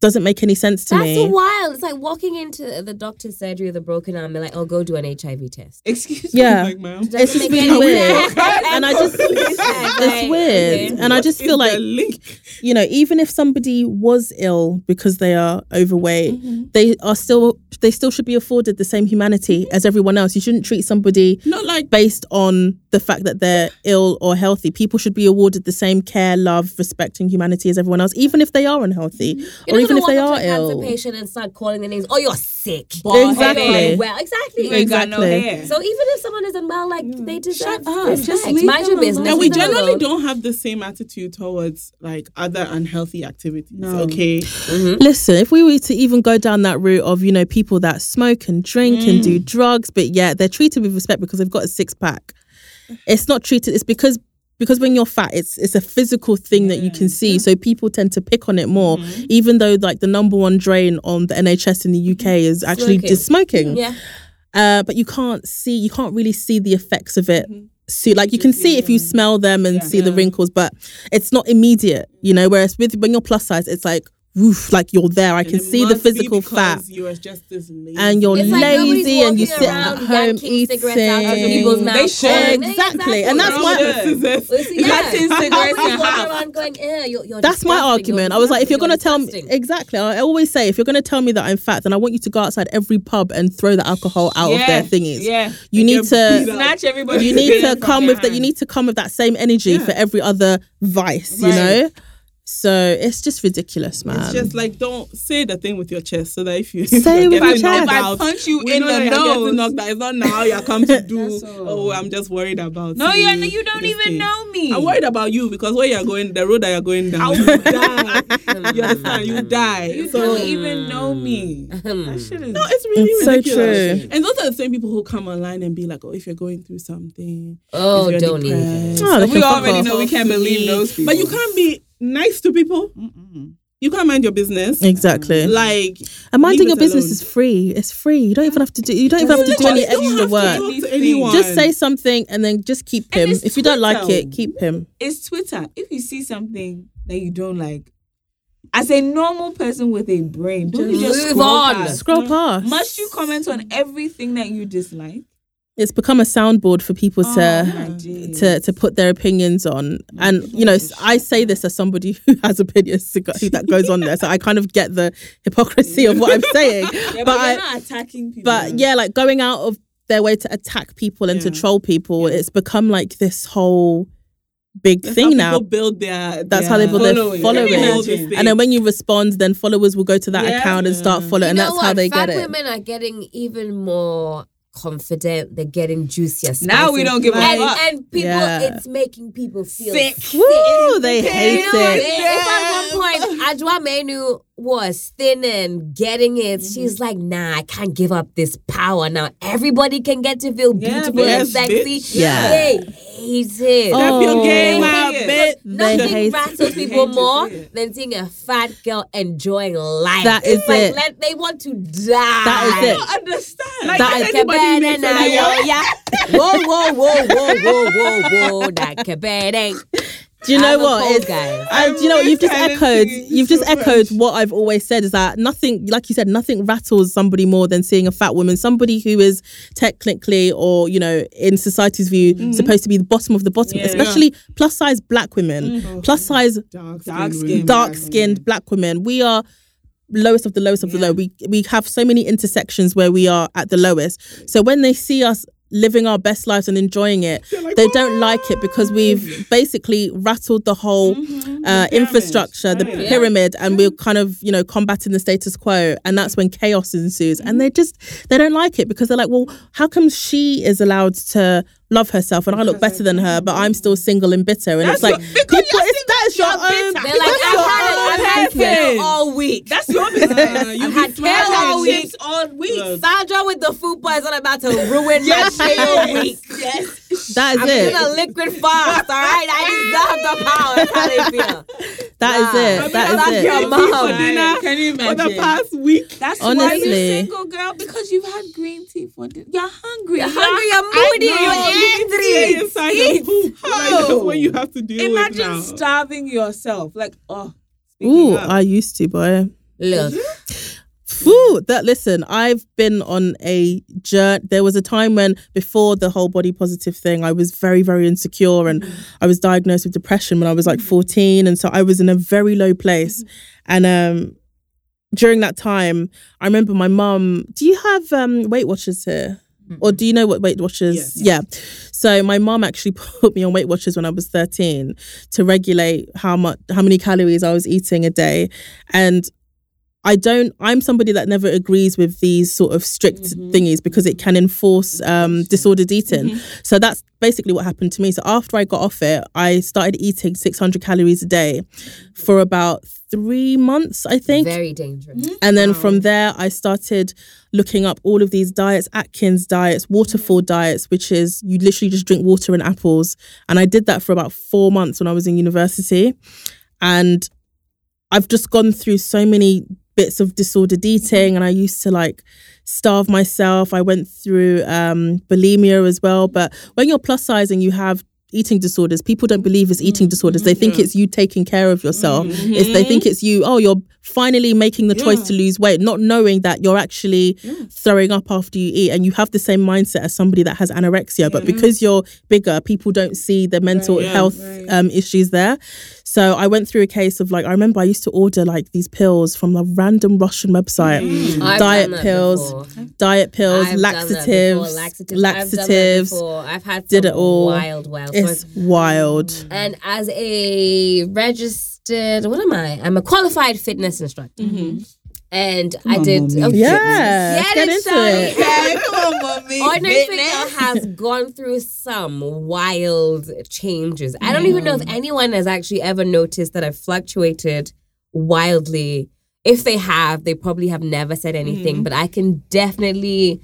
Speaker 4: doesn't make any sense to me.
Speaker 2: That's
Speaker 4: me.
Speaker 2: wild. It's like walking into the doctor's surgery with a broken arm and they're like, oh, go do an HIV test.
Speaker 3: Excuse me.
Speaker 4: Yeah.
Speaker 1: Like, ma'am.
Speaker 4: It's
Speaker 2: Doesn't
Speaker 4: just
Speaker 2: make
Speaker 4: really
Speaker 2: any
Speaker 4: weird.
Speaker 2: sense.
Speaker 4: and I just, it's weird. And I just feel like,
Speaker 1: link?
Speaker 4: you know, even if somebody was ill because they are overweight, mm-hmm. they are still, they still should be afforded the same humanity mm-hmm. as everyone else. You shouldn't treat somebody
Speaker 1: Not like
Speaker 4: based on the fact that they're ill or healthy. People should be awarded the same care, love, respect, and humanity as everyone else, even if they are unhealthy mm-hmm.
Speaker 2: You're
Speaker 4: or
Speaker 2: not
Speaker 4: even
Speaker 2: gonna
Speaker 4: if they
Speaker 2: walk
Speaker 4: are
Speaker 2: up to a cancer
Speaker 4: ill.
Speaker 2: patient and start calling their names. Oh, you're sick.
Speaker 3: Bald
Speaker 4: Exactly.
Speaker 3: headed.
Speaker 2: Well, exactly.
Speaker 3: You ain't got no
Speaker 4: Exactly.
Speaker 3: hair.
Speaker 2: So even if someone isn't well, like mm. they deserve
Speaker 3: Shut up.
Speaker 2: respect.
Speaker 3: Just leave
Speaker 2: Mind your business.
Speaker 3: alone.
Speaker 1: and we generally
Speaker 2: alone.
Speaker 1: don't have the same attitude towards like other unhealthy activities.
Speaker 3: No.
Speaker 1: Okay. Mm-hmm.
Speaker 4: Listen, if we were to even go down that route of, you know, people that smoke and drink and mm. do drugs, but yeah, they're treated with respect because they've got a six pack. It's not treated, it's because because when you're fat, it's it's a physical thing that you can see. So people tend to pick on it more, even though like the number one drain on the NHS in the UK is actually
Speaker 2: Smoking.
Speaker 4: just smoking.
Speaker 2: Yeah.
Speaker 4: Uh, but you can't see, you can't really see the effects of it. See, like you can see if you smell them and see the wrinkles, but it's not immediate, you know. Whereas with when you're plus size, it's like woof, like you're there. I
Speaker 1: And
Speaker 4: can see the physical fat,
Speaker 1: You are just this lazy.
Speaker 4: and you're
Speaker 2: It's like
Speaker 4: lazy, and you sit at home
Speaker 2: yanking cigarettes out of
Speaker 4: eating.
Speaker 2: people's
Speaker 3: They should.
Speaker 2: calling-
Speaker 4: Exactly, and that's
Speaker 1: All
Speaker 4: why-
Speaker 1: the scissors.
Speaker 2: Well, see, yeah.
Speaker 3: Cutting cigarettes
Speaker 2: Nobody's
Speaker 3: in
Speaker 2: walking
Speaker 3: half.
Speaker 2: around going, "Eh, you're, you're
Speaker 4: That's my argument. I was like, if you're gonna tell me exactly, I always say, if you're gonna tell me that I'm fat, then I want you to go outside every pub and throw the alcohol out of their thingies.
Speaker 3: Yeah.
Speaker 4: You need to.
Speaker 3: Snatch everybody.
Speaker 4: you need to come with that. You need to come with that same energy for every other vice. You know. So it's just ridiculous, man.
Speaker 1: It's just like don't say the thing with your chest so that if you
Speaker 4: Say
Speaker 1: you're
Speaker 4: with your chest.
Speaker 3: If I
Speaker 1: out,
Speaker 3: punch you in the
Speaker 1: that you're getting
Speaker 3: nose.
Speaker 1: knocked out. It's not now you come to do. Oh, I'm just worried about.
Speaker 3: No,
Speaker 1: you.
Speaker 3: you you don't even
Speaker 1: thing.
Speaker 3: know me.
Speaker 1: I'm worried about you because where you're going, the road that you're going down, you die. you understand? You die.
Speaker 3: You
Speaker 1: so
Speaker 3: don't even know me. Hmm. That shit is
Speaker 1: no, it's really
Speaker 4: It's so
Speaker 1: ridiculous.
Speaker 4: true.
Speaker 1: And those are the same people who come online and be like, "Oh, if you're going through something,
Speaker 2: Oh, don't even.
Speaker 1: depressed,
Speaker 4: Oh, they
Speaker 3: we already
Speaker 4: off.
Speaker 3: know we can't believe those people.
Speaker 1: But you can't be nice to people. You can't mind your business.
Speaker 4: Exactly.
Speaker 1: Like
Speaker 4: And minding your business
Speaker 1: alone.
Speaker 4: is free. It's free. You don't even have to do. You don't even have to do any extra
Speaker 1: have to
Speaker 4: work.
Speaker 1: to anyone.
Speaker 4: Just say something and then just keep him. If you don't like it, keep him.
Speaker 3: it's Twitter. If you see something that you don't like, as a normal person with a brain, don't you just
Speaker 2: Move
Speaker 3: scroll
Speaker 2: on.
Speaker 3: past?
Speaker 4: Scroll past.
Speaker 3: Must you comment on everything that you dislike?
Speaker 4: It's become a soundboard for people
Speaker 3: Oh,
Speaker 4: to
Speaker 3: my
Speaker 4: to to put their opinions on. And you know, I say this as somebody who has opinions to go- that goes on there, so I kind of get the hypocrisy of what I'm saying.
Speaker 3: Yeah,
Speaker 4: but
Speaker 3: but,
Speaker 4: I,
Speaker 3: you're not attacking people.
Speaker 4: but yeah, like going out of their way to attack people and to troll people, it's become like this whole big
Speaker 1: That's
Speaker 4: thing
Speaker 1: how
Speaker 4: now.
Speaker 1: build their.
Speaker 4: That's how they build their
Speaker 3: following.
Speaker 4: following.
Speaker 3: Can you
Speaker 1: Build this
Speaker 3: imagine?
Speaker 1: thing.
Speaker 4: And then when you respond, then followers will go to that
Speaker 3: Yeah.
Speaker 4: account and start following,
Speaker 2: You
Speaker 4: and that's
Speaker 2: what?
Speaker 4: how they
Speaker 2: Fat
Speaker 4: get it.
Speaker 2: women are getting even more confident. They're getting juicier.
Speaker 3: Now we don't give a
Speaker 2: and,
Speaker 3: fuck.
Speaker 2: and people,
Speaker 4: Yeah.
Speaker 2: it's making people feel
Speaker 3: Sick.
Speaker 4: Woo, they hate
Speaker 2: You know what?
Speaker 4: it.
Speaker 2: If at one point Ajwa Menu was thin and getting it, she's like, nah, I can't give up this power. Now everybody can get to feel
Speaker 3: Yeah,
Speaker 2: beautiful and
Speaker 1: yes,
Speaker 2: sexy.
Speaker 1: bitch.
Speaker 4: Yeah.
Speaker 2: Oh, they hate it.
Speaker 4: Oh,
Speaker 1: your game
Speaker 3: They
Speaker 1: out, bitch.
Speaker 2: Nothing
Speaker 4: hate
Speaker 2: rattles people more than seeing a fat girl enjoying life.
Speaker 4: That is
Speaker 2: it's
Speaker 4: is
Speaker 2: like
Speaker 4: it.
Speaker 2: Let, they want to die.
Speaker 4: That is
Speaker 3: I
Speaker 4: it.
Speaker 3: don't understand.
Speaker 1: Like,
Speaker 4: That
Speaker 1: if
Speaker 4: is-
Speaker 1: anybody
Speaker 2: Kebede
Speaker 1: needs
Speaker 2: na
Speaker 1: something
Speaker 2: yo
Speaker 1: else- oh,
Speaker 2: ya. Whoa, whoa, whoa, whoa, whoa, whoa, whoa. That kebede.
Speaker 4: Do you know
Speaker 2: I'm
Speaker 4: what?
Speaker 2: cold
Speaker 4: It's-
Speaker 2: guy.
Speaker 4: And do you know what? You've just echoed. You've just
Speaker 3: so
Speaker 4: echoed
Speaker 3: much.
Speaker 4: what I've always said is that nothing, like you said, nothing rattles somebody more than seeing a fat woman, somebody who is technically or you know in society's view
Speaker 3: Mm-hmm.
Speaker 4: supposed to be the bottom of the bottom, especially plus size black women,
Speaker 3: Mm-hmm.
Speaker 4: plus size
Speaker 1: dark,
Speaker 3: Dark
Speaker 1: skin,
Speaker 3: skin.
Speaker 4: dark skinned black women. We are lowest of the lowest of the low. We we have so many intersections where we are at the lowest. So when they see us living our best lives and enjoying it, they don't like it because we've basically rattled the whole uh, infrastructure, the
Speaker 1: Right.
Speaker 4: pyramid, and we're kind of you know combating the status quo, and that's when chaos ensues. And they just they don't like it because they're like, well, how come she is allowed to love herself and I look better than her, but I'm still single and bitter? And it's like
Speaker 3: what- because
Speaker 4: people, it's that is your
Speaker 3: single,
Speaker 4: own.
Speaker 3: bitter.
Speaker 2: They're like,
Speaker 4: that's
Speaker 2: I've
Speaker 4: your
Speaker 2: had,
Speaker 4: own
Speaker 2: I've had
Speaker 4: business.
Speaker 2: kale all week.
Speaker 3: That's your business.
Speaker 1: Uh, you
Speaker 2: I've had
Speaker 1: smiling
Speaker 2: kale all
Speaker 1: and
Speaker 2: week.
Speaker 3: all week.
Speaker 2: Sandra with the food poison about to ruin my kale week.
Speaker 3: yes.
Speaker 4: That is it.
Speaker 2: I'm in a liquid fast, all right? I deserve the power. That's how they feel.
Speaker 4: That is
Speaker 2: Nah.
Speaker 4: it. That
Speaker 2: That's
Speaker 4: is it.
Speaker 2: your
Speaker 1: Your
Speaker 2: mom.
Speaker 1: mom for dinner
Speaker 3: Can you
Speaker 1: for
Speaker 3: imagine?
Speaker 1: the past week.
Speaker 3: That's
Speaker 4: Honestly.
Speaker 3: why you're single, girl. Because you've had green tea for dinner. You're hungry.
Speaker 2: You're hungry, you're moody,
Speaker 1: No,
Speaker 2: you're angry.
Speaker 1: stay inside the poop. Like, that's what you have to deal with
Speaker 3: Imagine
Speaker 1: now.
Speaker 3: starving yourself. Like, oh,
Speaker 4: Ooh,
Speaker 3: of.
Speaker 4: I used to, boy.
Speaker 2: Look,
Speaker 4: Ooh, that listen, I've been on a journey. There was a time when before the whole body positive thing, I was very, very insecure and I was diagnosed with depression when I was like 14. And so I was in a very low place. And um during that time, I remember my mum, do you have um Weight Watchers here? Or do you know what Weight Watchers?
Speaker 1: Yes.
Speaker 4: Yeah. So my mum actually put me on Weight Watchers when I was 13 to regulate how much how many calories I was eating a day. And I don't. I'm somebody that never agrees with these sort of strict mm-hmm. thingies because it can enforce um, disordered eating. Mm-hmm. So that's basically what happened to me. So after I got off it, I started eating 600 calories a day for about three months, I think.
Speaker 2: very dangerous. Mm-hmm.
Speaker 4: And then from there, I started looking up all of these diets, Atkins diets, waterfall diets, which is you literally just drink water and apples. And I did that for about four months when I was in university. And I've just gone through so many bits of disordered eating and I used to like starve myself. I went through um bulimia as well. But when you're plus size and you have eating disorders, people don't believe it's eating disorders. They think it's you taking care of yourself. It's they think it's you, oh, you're finally making the choice to lose weight, not knowing that you're actually throwing up after you eat and you have the same mindset as somebody that has anorexia. But because you're bigger, people don't see the mental health um, issues there. So I went through a case of like I remember I used to order like these pills from a random Russian website. Mm.
Speaker 2: I've
Speaker 4: Diet
Speaker 2: done that
Speaker 4: pills,
Speaker 2: before.
Speaker 4: diet pills,
Speaker 2: I've done that before.
Speaker 4: laxatives,
Speaker 2: laxatives,
Speaker 4: laxatives.
Speaker 2: I've, done that before. I've had
Speaker 4: did it all.
Speaker 2: wild, wild.
Speaker 4: It's
Speaker 2: stories.
Speaker 4: wild.
Speaker 2: And as a registered, what am I? I'm a qualified fitness instructor. Mm-hmm. And I
Speaker 3: on,
Speaker 2: did.
Speaker 3: mommy.
Speaker 2: okay.
Speaker 4: Yeah,
Speaker 2: Get
Speaker 4: get
Speaker 2: it,
Speaker 4: into
Speaker 2: Shawty.
Speaker 4: it.
Speaker 3: Yeah, come on, mommy.
Speaker 2: Ordinary Fitness has gone through some wild changes. I don't even know if anyone has actually ever noticed that I've fluctuated wildly. If they have, they probably have never said anything, but I can definitely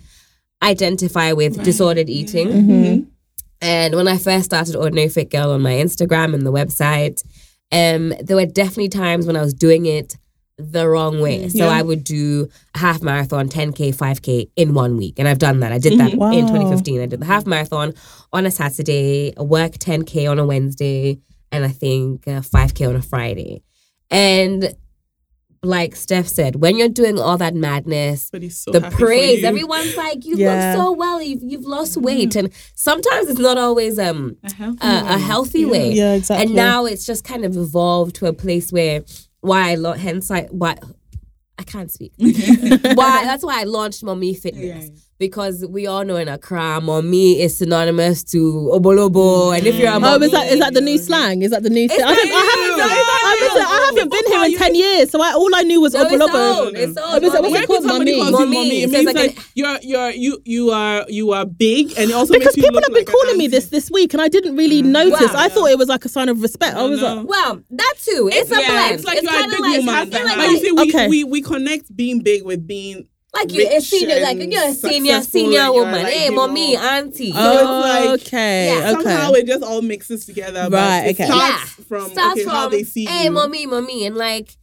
Speaker 2: identify with disordered eating.
Speaker 4: Mm-hmm.
Speaker 2: And when I first started Ordinary Fit Girl on my Instagram and the website, um, there were definitely times when I was doing it the wrong way. So I would do a half marathon, 10K, 5K in one week. And I've done that. I did that
Speaker 4: Wow.
Speaker 2: in 2015. I did the half marathon on a Saturday, a work 10K on a Wednesday, and I think uh, 5K on a Friday. And like Steph said, when you're doing all that madness,
Speaker 1: so
Speaker 2: the praise. Everyone's like, you
Speaker 4: Yeah.
Speaker 2: look so well. You've, you've lost weight, and sometimes it's not always um
Speaker 3: A healthy
Speaker 2: a, a
Speaker 3: way.
Speaker 2: healthy way.
Speaker 4: Yeah, exactly.
Speaker 2: And now it's just kind of evolved to a place where why I lo- hence I why I can't speak. why that's why I launched Mommy Fitness. Because we all know in Accra, mommy is synonymous to obolobo, and if you're a mm.
Speaker 4: Oh,
Speaker 2: mommy,
Speaker 4: is that is that the new slang? Is that the new thing? I, don't, I haven't,
Speaker 2: not
Speaker 4: I, haven't, I haven't been here in ten years, so I, all I knew was
Speaker 2: No, it's old. It's old.
Speaker 4: is it- what's it called?
Speaker 1: somebody
Speaker 4: Mommy.
Speaker 1: calls you
Speaker 2: Mommy.
Speaker 1: mommy, it
Speaker 2: It
Speaker 1: means
Speaker 2: says like
Speaker 1: like you're you're you you are you are big, and it also
Speaker 4: Because
Speaker 1: makes you
Speaker 4: people
Speaker 1: look
Speaker 4: have been
Speaker 1: like
Speaker 4: calling me this this week, and I didn't really mm. notice.
Speaker 2: Wow.
Speaker 4: I thought it was like a sign of respect. I was like,
Speaker 2: Well, that too. It's a
Speaker 3: Yeah,
Speaker 2: blend.
Speaker 1: It's like you're a big woman.
Speaker 2: I feel like,
Speaker 1: But you see, we,
Speaker 4: Okay.
Speaker 1: we we connect being big with being
Speaker 2: like you a senior, like you're a senior, senior woman.
Speaker 1: like,
Speaker 2: hey,
Speaker 1: you
Speaker 2: mommy,
Speaker 1: know.
Speaker 2: auntie.
Speaker 1: So it's like-
Speaker 4: okay,
Speaker 2: Yeah.
Speaker 1: somehow
Speaker 4: okay.
Speaker 1: it just all mixes together.
Speaker 4: Right,
Speaker 1: But it
Speaker 4: okay.
Speaker 1: starts
Speaker 2: yeah,
Speaker 1: from
Speaker 2: starts
Speaker 1: okay,
Speaker 2: from
Speaker 1: how they see
Speaker 2: hey,
Speaker 1: you.
Speaker 2: mommy, mommy, and like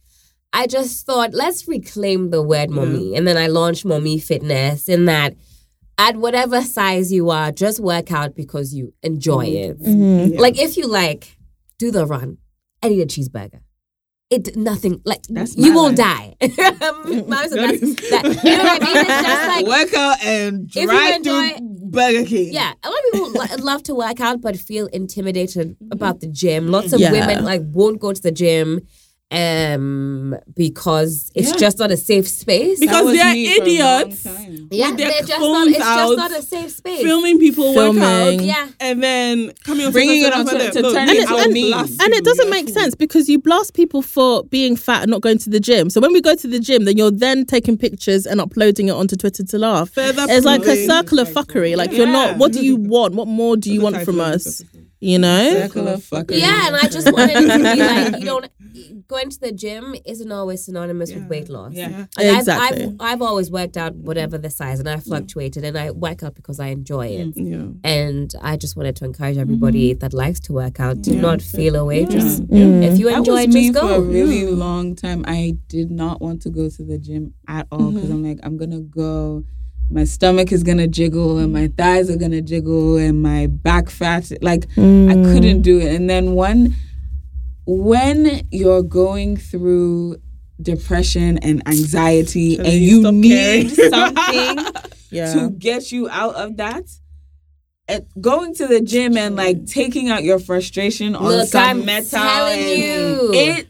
Speaker 2: I just thought let's reclaim the word mommy, and then I launched Mommy Fitness in that. At whatever size you are, just work out because you enjoy it.
Speaker 4: Mhm.
Speaker 2: Like if you like, do the run and eat a cheeseburger. It nothing like
Speaker 3: That's
Speaker 2: you won't
Speaker 3: life.
Speaker 2: die. Mom said
Speaker 1: That
Speaker 2: that's-
Speaker 1: is-
Speaker 2: that- you know what I mean? It's just like
Speaker 3: Work out and drive
Speaker 2: enjoy-
Speaker 3: to Burger King.
Speaker 2: yeah, a lot of people lo- love to work out but feel intimidated mm-hmm. about the gym. Lots of
Speaker 4: Yeah.
Speaker 2: women like won't go to the gym um because it's
Speaker 3: Yeah.
Speaker 2: just not a safe space.
Speaker 1: Because they're
Speaker 3: me for a long
Speaker 1: idiots.
Speaker 2: yeah,
Speaker 1: with their
Speaker 2: they're just not,
Speaker 1: phones
Speaker 2: it's just
Speaker 1: out,
Speaker 2: not a safe space.
Speaker 1: filming people
Speaker 4: Filming.
Speaker 1: work
Speaker 2: Yeah.
Speaker 1: and then coming on
Speaker 3: Bringing it on
Speaker 1: media
Speaker 3: to-
Speaker 1: and
Speaker 3: to
Speaker 1: look,
Speaker 3: turn
Speaker 1: look,
Speaker 4: it
Speaker 1: I'll
Speaker 4: into And it doesn't make sense because you blast people for being fat and not going to the gym. So when we go to the gym, then you're then taking pictures and uploading it onto Twitter to laugh.
Speaker 1: Further
Speaker 4: It's like a circle of fuckery. Like you're not. What do you want? What more do you want from us? You know?
Speaker 3: Circle of fuckery.
Speaker 2: Yeah, and I just wanted to be like you don't going to the gym isn't always synonymous with weight loss.
Speaker 3: Yeah.
Speaker 2: Like,
Speaker 4: Exactly.
Speaker 2: I've, I've I've always worked out whatever the size, and I fluctuated, and I work out because I enjoy it.
Speaker 1: Yeah.
Speaker 2: And I just wanted to encourage everybody
Speaker 3: Mm-hmm.
Speaker 2: that likes to work out to not feel away. Just
Speaker 4: Mm.
Speaker 2: if you
Speaker 3: That
Speaker 2: enjoy, it,
Speaker 3: me
Speaker 2: just
Speaker 3: for a really long time. I did not want to go to the gym at all because
Speaker 2: Mm-hmm.
Speaker 3: I'm like, I'm gonna go. My stomach is gonna jiggle and my mm. thighs are gonna jiggle and my back fat. Like I mm. couldn't do it. And then one, when you're going through depression and anxiety
Speaker 1: And
Speaker 3: and,
Speaker 1: you
Speaker 3: you need something
Speaker 4: Yeah.
Speaker 3: to get you out of that. Going to the gym and like taking out your frustration on
Speaker 2: Look,
Speaker 3: some
Speaker 2: I'm
Speaker 3: metal
Speaker 2: telling you.
Speaker 3: it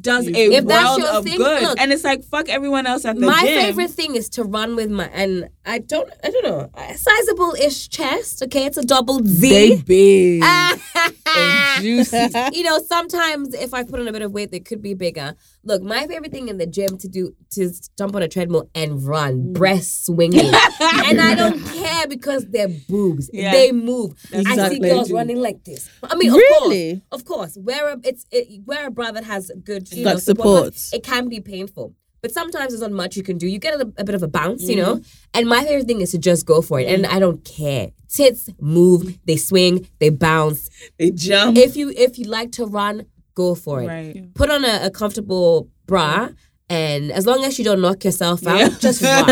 Speaker 3: does a
Speaker 2: If
Speaker 3: world of
Speaker 2: thing,
Speaker 3: good
Speaker 2: look.
Speaker 3: and it's like fuck everyone else at the
Speaker 2: my
Speaker 3: gym
Speaker 2: favorite thing is to run with my and I don't I don't know a sizable ish chest. Okay, it's a double Z.
Speaker 3: they big and juicy
Speaker 2: you know, sometimes if I put on a bit of weight, they could be bigger. Look, my favorite thing in the gym to do to jump on a treadmill and
Speaker 3: Mm.
Speaker 2: run, breast swinging, and I don't care because they're boobs.
Speaker 3: Yeah.
Speaker 2: They move. I see girls running like this. I mean, of
Speaker 4: Really?
Speaker 2: course, of course, wear a it's it, wear a bra that has good you
Speaker 4: Like
Speaker 2: know support.
Speaker 4: support.
Speaker 2: It can be painful. But sometimes there's not much you can do. You get a, a bit of a bounce, you know? And my favorite thing is to just go for it. And I don't care. Tits move, they swing, they bounce
Speaker 1: They jump.
Speaker 2: if you if you like to run, go for it.
Speaker 3: right
Speaker 2: Put on a, a comfortable bra, and as long as you don't knock yourself out,
Speaker 3: Yeah.
Speaker 2: just run.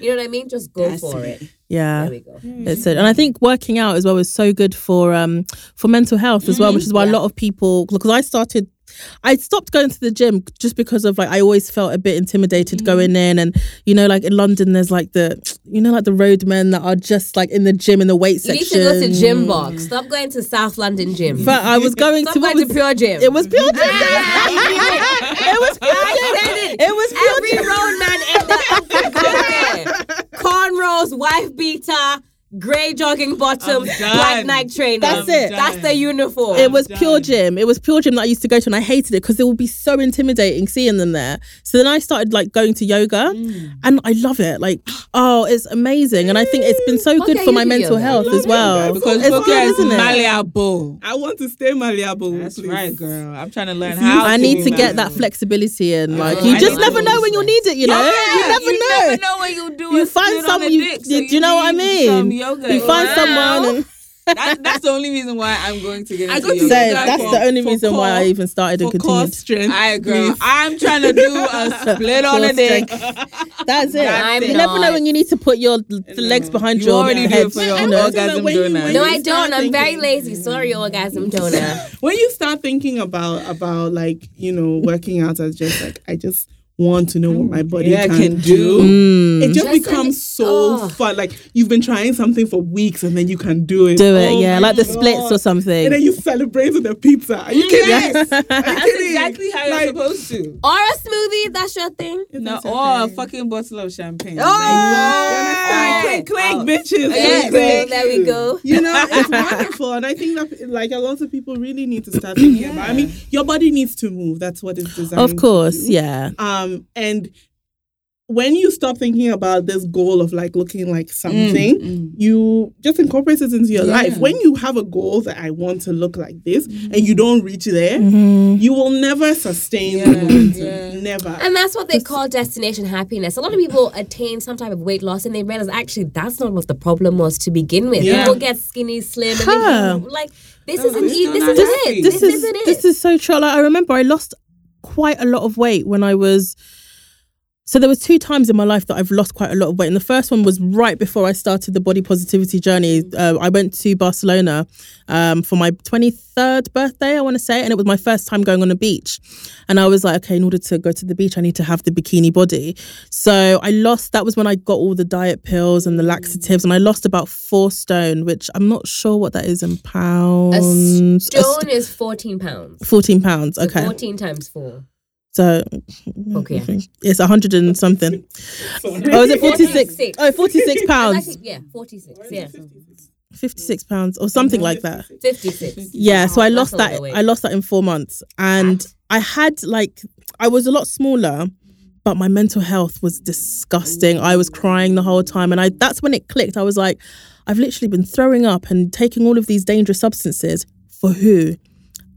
Speaker 2: you know what I mean? Just go for it.
Speaker 4: Yeah.
Speaker 2: There we go.
Speaker 4: It. And I think working out as well is so good for um for mental health as well, which is why a lot of people because I started I stopped going to the gym just because of like I always felt a bit intimidated mm. going in and you know like in London there's like the you know like the roadmen that are just like in the gym in the weight section.
Speaker 2: You to go to Gymbox. Stop going to South London gym.
Speaker 4: But I was going
Speaker 2: Stop
Speaker 4: to
Speaker 2: going
Speaker 4: was
Speaker 2: to Pure Gym.
Speaker 4: it was pure gym. it was pure gym.
Speaker 2: Ah! it.
Speaker 4: It was pure
Speaker 2: Every
Speaker 4: gym.
Speaker 2: road man in the. Cornrows, wife beater, grey jogging bottoms,
Speaker 3: I'm
Speaker 2: black. Nike trainers.
Speaker 4: That's it.
Speaker 2: That's the uniform.
Speaker 4: It was pure
Speaker 3: done.
Speaker 4: gym. It was pure gym that I used to go to, and I hated it because it would be so intimidating seeing them there. So then I started like going to yoga,
Speaker 2: Mm.
Speaker 4: and I love it. Like, oh, it's amazing, and I think it's been so good
Speaker 2: Okay,
Speaker 4: for my mental
Speaker 2: yoga.
Speaker 4: health as well.
Speaker 3: because
Speaker 4: it's
Speaker 3: Poker
Speaker 4: good,
Speaker 3: is
Speaker 4: isn't it?
Speaker 3: malleable
Speaker 1: I want to stay malleable.
Speaker 3: that's
Speaker 1: please.
Speaker 3: right girl I'm trying to learn how
Speaker 4: I
Speaker 3: to
Speaker 4: need
Speaker 3: be
Speaker 4: to get that flexibility in. Like,
Speaker 3: Oh,
Speaker 4: you
Speaker 3: I
Speaker 4: just never know when you'll need it. You know,
Speaker 3: Yeah,
Speaker 4: you never
Speaker 3: you
Speaker 4: know.
Speaker 3: never know when you'll do
Speaker 4: You find
Speaker 3: split on
Speaker 4: someone. You, do you know what I mean?
Speaker 3: Yoga.
Speaker 4: You find
Speaker 3: Wow.
Speaker 4: someone.
Speaker 3: That, that's the only reason why I'm going to get
Speaker 1: I
Speaker 3: into
Speaker 1: go to
Speaker 3: yoga.
Speaker 4: So that's
Speaker 1: for-
Speaker 4: the only
Speaker 1: for
Speaker 4: reason why I even started and
Speaker 1: For core
Speaker 4: continued.
Speaker 1: strength.
Speaker 3: I agree. I'm trying to do a split on a
Speaker 4: Core
Speaker 3: dick.
Speaker 4: That's it.
Speaker 2: I'm
Speaker 4: you never know when you need to put your the legs behind
Speaker 3: You
Speaker 4: your
Speaker 3: already do
Speaker 4: head.
Speaker 3: it for your
Speaker 4: you know.
Speaker 3: orgasm
Speaker 1: when you-
Speaker 3: donor.
Speaker 1: when
Speaker 2: no,
Speaker 1: you
Speaker 2: I don't. I'm very lazy. Sorry, orgasm donor.
Speaker 1: when you start thinking about about like you know working out as just like I just want to know what my body
Speaker 3: Yeah,
Speaker 1: can,
Speaker 3: can
Speaker 1: do.
Speaker 4: Mm.
Speaker 1: It just,
Speaker 2: Just
Speaker 1: becomes
Speaker 2: an-
Speaker 1: so
Speaker 2: oh.
Speaker 1: fun. Like you've been trying something for weeks and then you can do it.
Speaker 4: Do it,
Speaker 1: Oh
Speaker 4: yeah,
Speaker 1: my
Speaker 4: like the
Speaker 1: God.
Speaker 4: splits or something.
Speaker 1: And then you celebrate with the pizza. Are you kidding?
Speaker 3: Yes.
Speaker 1: Are you
Speaker 3: That's
Speaker 1: kidding?
Speaker 3: exactly how you're supposed to.
Speaker 2: Or a smoothie. That's your thing.
Speaker 3: No,
Speaker 1: That's
Speaker 3: or a fucking bottle of champagne.
Speaker 2: Oh!
Speaker 1: Click, click,
Speaker 3: Oh.
Speaker 1: bitches.
Speaker 3: Yes,
Speaker 1: Click,
Speaker 2: There,
Speaker 1: click.
Speaker 2: there we go.
Speaker 1: You know, it's wonderful, and I think that like a lot of people really need to start thinking about. I mean, your body needs to move. That's what it's designed.
Speaker 4: of course,
Speaker 1: to do.
Speaker 4: yeah.
Speaker 1: Um, and when you stop thinking about this goal of like looking like something,
Speaker 3: mm.
Speaker 1: you just incorporate it into your
Speaker 3: Yeah.
Speaker 1: life. When you have a goal that I want to look like this, and you don't reach there,
Speaker 4: Mm-hmm.
Speaker 1: you will never sustain
Speaker 3: Yeah,
Speaker 1: the momentum.
Speaker 3: yeah.
Speaker 1: Never.
Speaker 2: And that's what they call destination happiness. A lot of people attain some type of weight loss and they realize actually that's not what the problem was to begin with.
Speaker 1: Yeah.
Speaker 2: People get skinny, slim, and they like this
Speaker 3: Oh,
Speaker 2: isn't
Speaker 3: they're
Speaker 2: e- this isn't
Speaker 3: happy.
Speaker 2: it.
Speaker 4: this
Speaker 2: This,
Speaker 4: is
Speaker 2: isn't it.
Speaker 4: this is so true. Like I remember I lost quite a lot of weight when I was so there was two times in my life that I've lost quite a lot of weight. And the first one was right before I started the body positivity journey. Uh, I went to Barcelona um, for my 23rd birthday, I want to say, and it was my first time going on a beach. And I was like, okay, in order to go to the beach, I need to have the bikini body. So I lost, that was when I got all the diet pills and the laxatives, and I lost about four stone, which I'm not sure what that is in
Speaker 2: a
Speaker 4: pounds. A
Speaker 2: stone is 14 pounds.
Speaker 4: 14 pounds.
Speaker 2: So
Speaker 4: Okay.
Speaker 2: 14 times 4.
Speaker 4: So
Speaker 2: Okay.
Speaker 4: it's a 100 and something. Oh, is it 46? Oh, 46 pounds.
Speaker 2: Actually, yeah, 46. Yeah.
Speaker 4: 56 pounds or something like that.
Speaker 2: 56.
Speaker 4: Yeah, so I lost that. I lost that in four months, and I had like I was a lot smaller, but my mental health was disgusting. I was crying the whole time, and I that's when it clicked. I was like, I've literally been throwing up and taking all of these dangerous substances for who?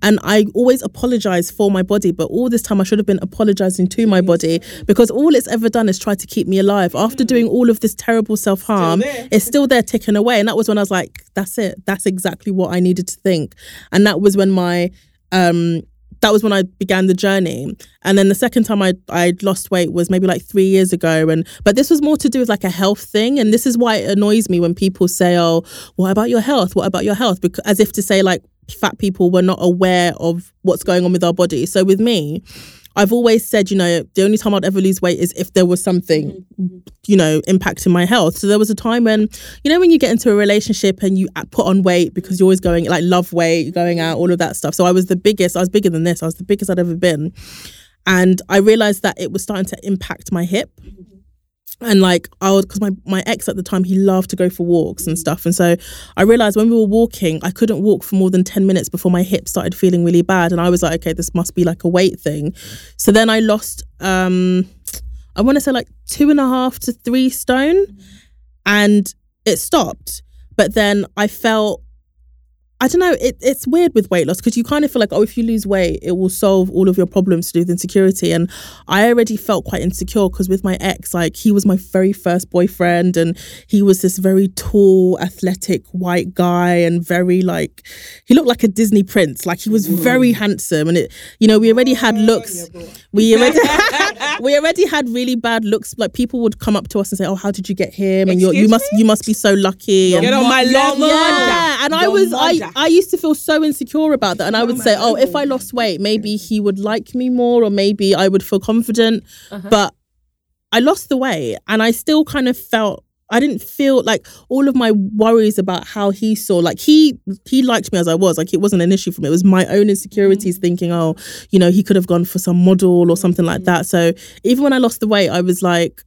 Speaker 4: And I always apologize for my body, but all this time I should have been apologizing to my body because all it's ever done is try to keep me alive. After doing all of this terrible self harm, it's still there ticking away. And that was when I was like, that's it. That's exactly what I needed to think. And that was when my um that was when I began the journey. And then the second time I I lost weight was maybe like three years ago. And but this was more to do with like a health thing. And this is why it annoys me when people say, "Oh, what about your health? What about your health?" Because as if to say like fat people were not aware of what's going on with our body. So with me. I've always said, you know, the only time I'd ever lose weight is if there was something, mm-hmm. you know, impacting my health. So there was a time when, you know, when you get into a relationship and you put on weight because you're always going like love weight, going out, all of that stuff. So I was the biggest. I was bigger than this. I was the biggest I'd ever been, and I realized that it was starting to impact my hip. Mm-hmm. And like I was, because my my ex at the time he loved to go for walks and stuff, and so I realized when we were walking, I couldn't walk for more than ten minutes before my hip started feeling really bad, and I was like, okay, this must be like a weight thing. So then I lost, um, I want to say like two and a half to three stone, and it stopped. But then I felt, I don't know, it, it's weird with weight loss because you kind of feel like, oh, if you lose weight, it will solve all of your problems to do with insecurity. And I already felt quite insecure because with my ex, like he was my very first boyfriend and he was this very tall, athletic white guy and very like, he looked like a Disney prince. Like he was very handsome. And it, you know, we already had looks. We already, we already had really bad looks. Like people would come up to us and say, oh, how did you get him? And you're, you must, you must be so lucky. And
Speaker 1: Get on my level.
Speaker 4: yeah, and I was I, I used to feel so insecure about that, and I would say, oh, if I lost weight, maybe he would like me more, or maybe I would feel confident. Uh-huh. But I lost the weight, and I still kind of felt. I didn't feel like all of my worries about how he saw like he he liked me as I was like it wasn't an issue for me. It was my own insecurities mm. thinking oh you know he could have gone for some model or something like mm. that. So even when I lost the weight I was like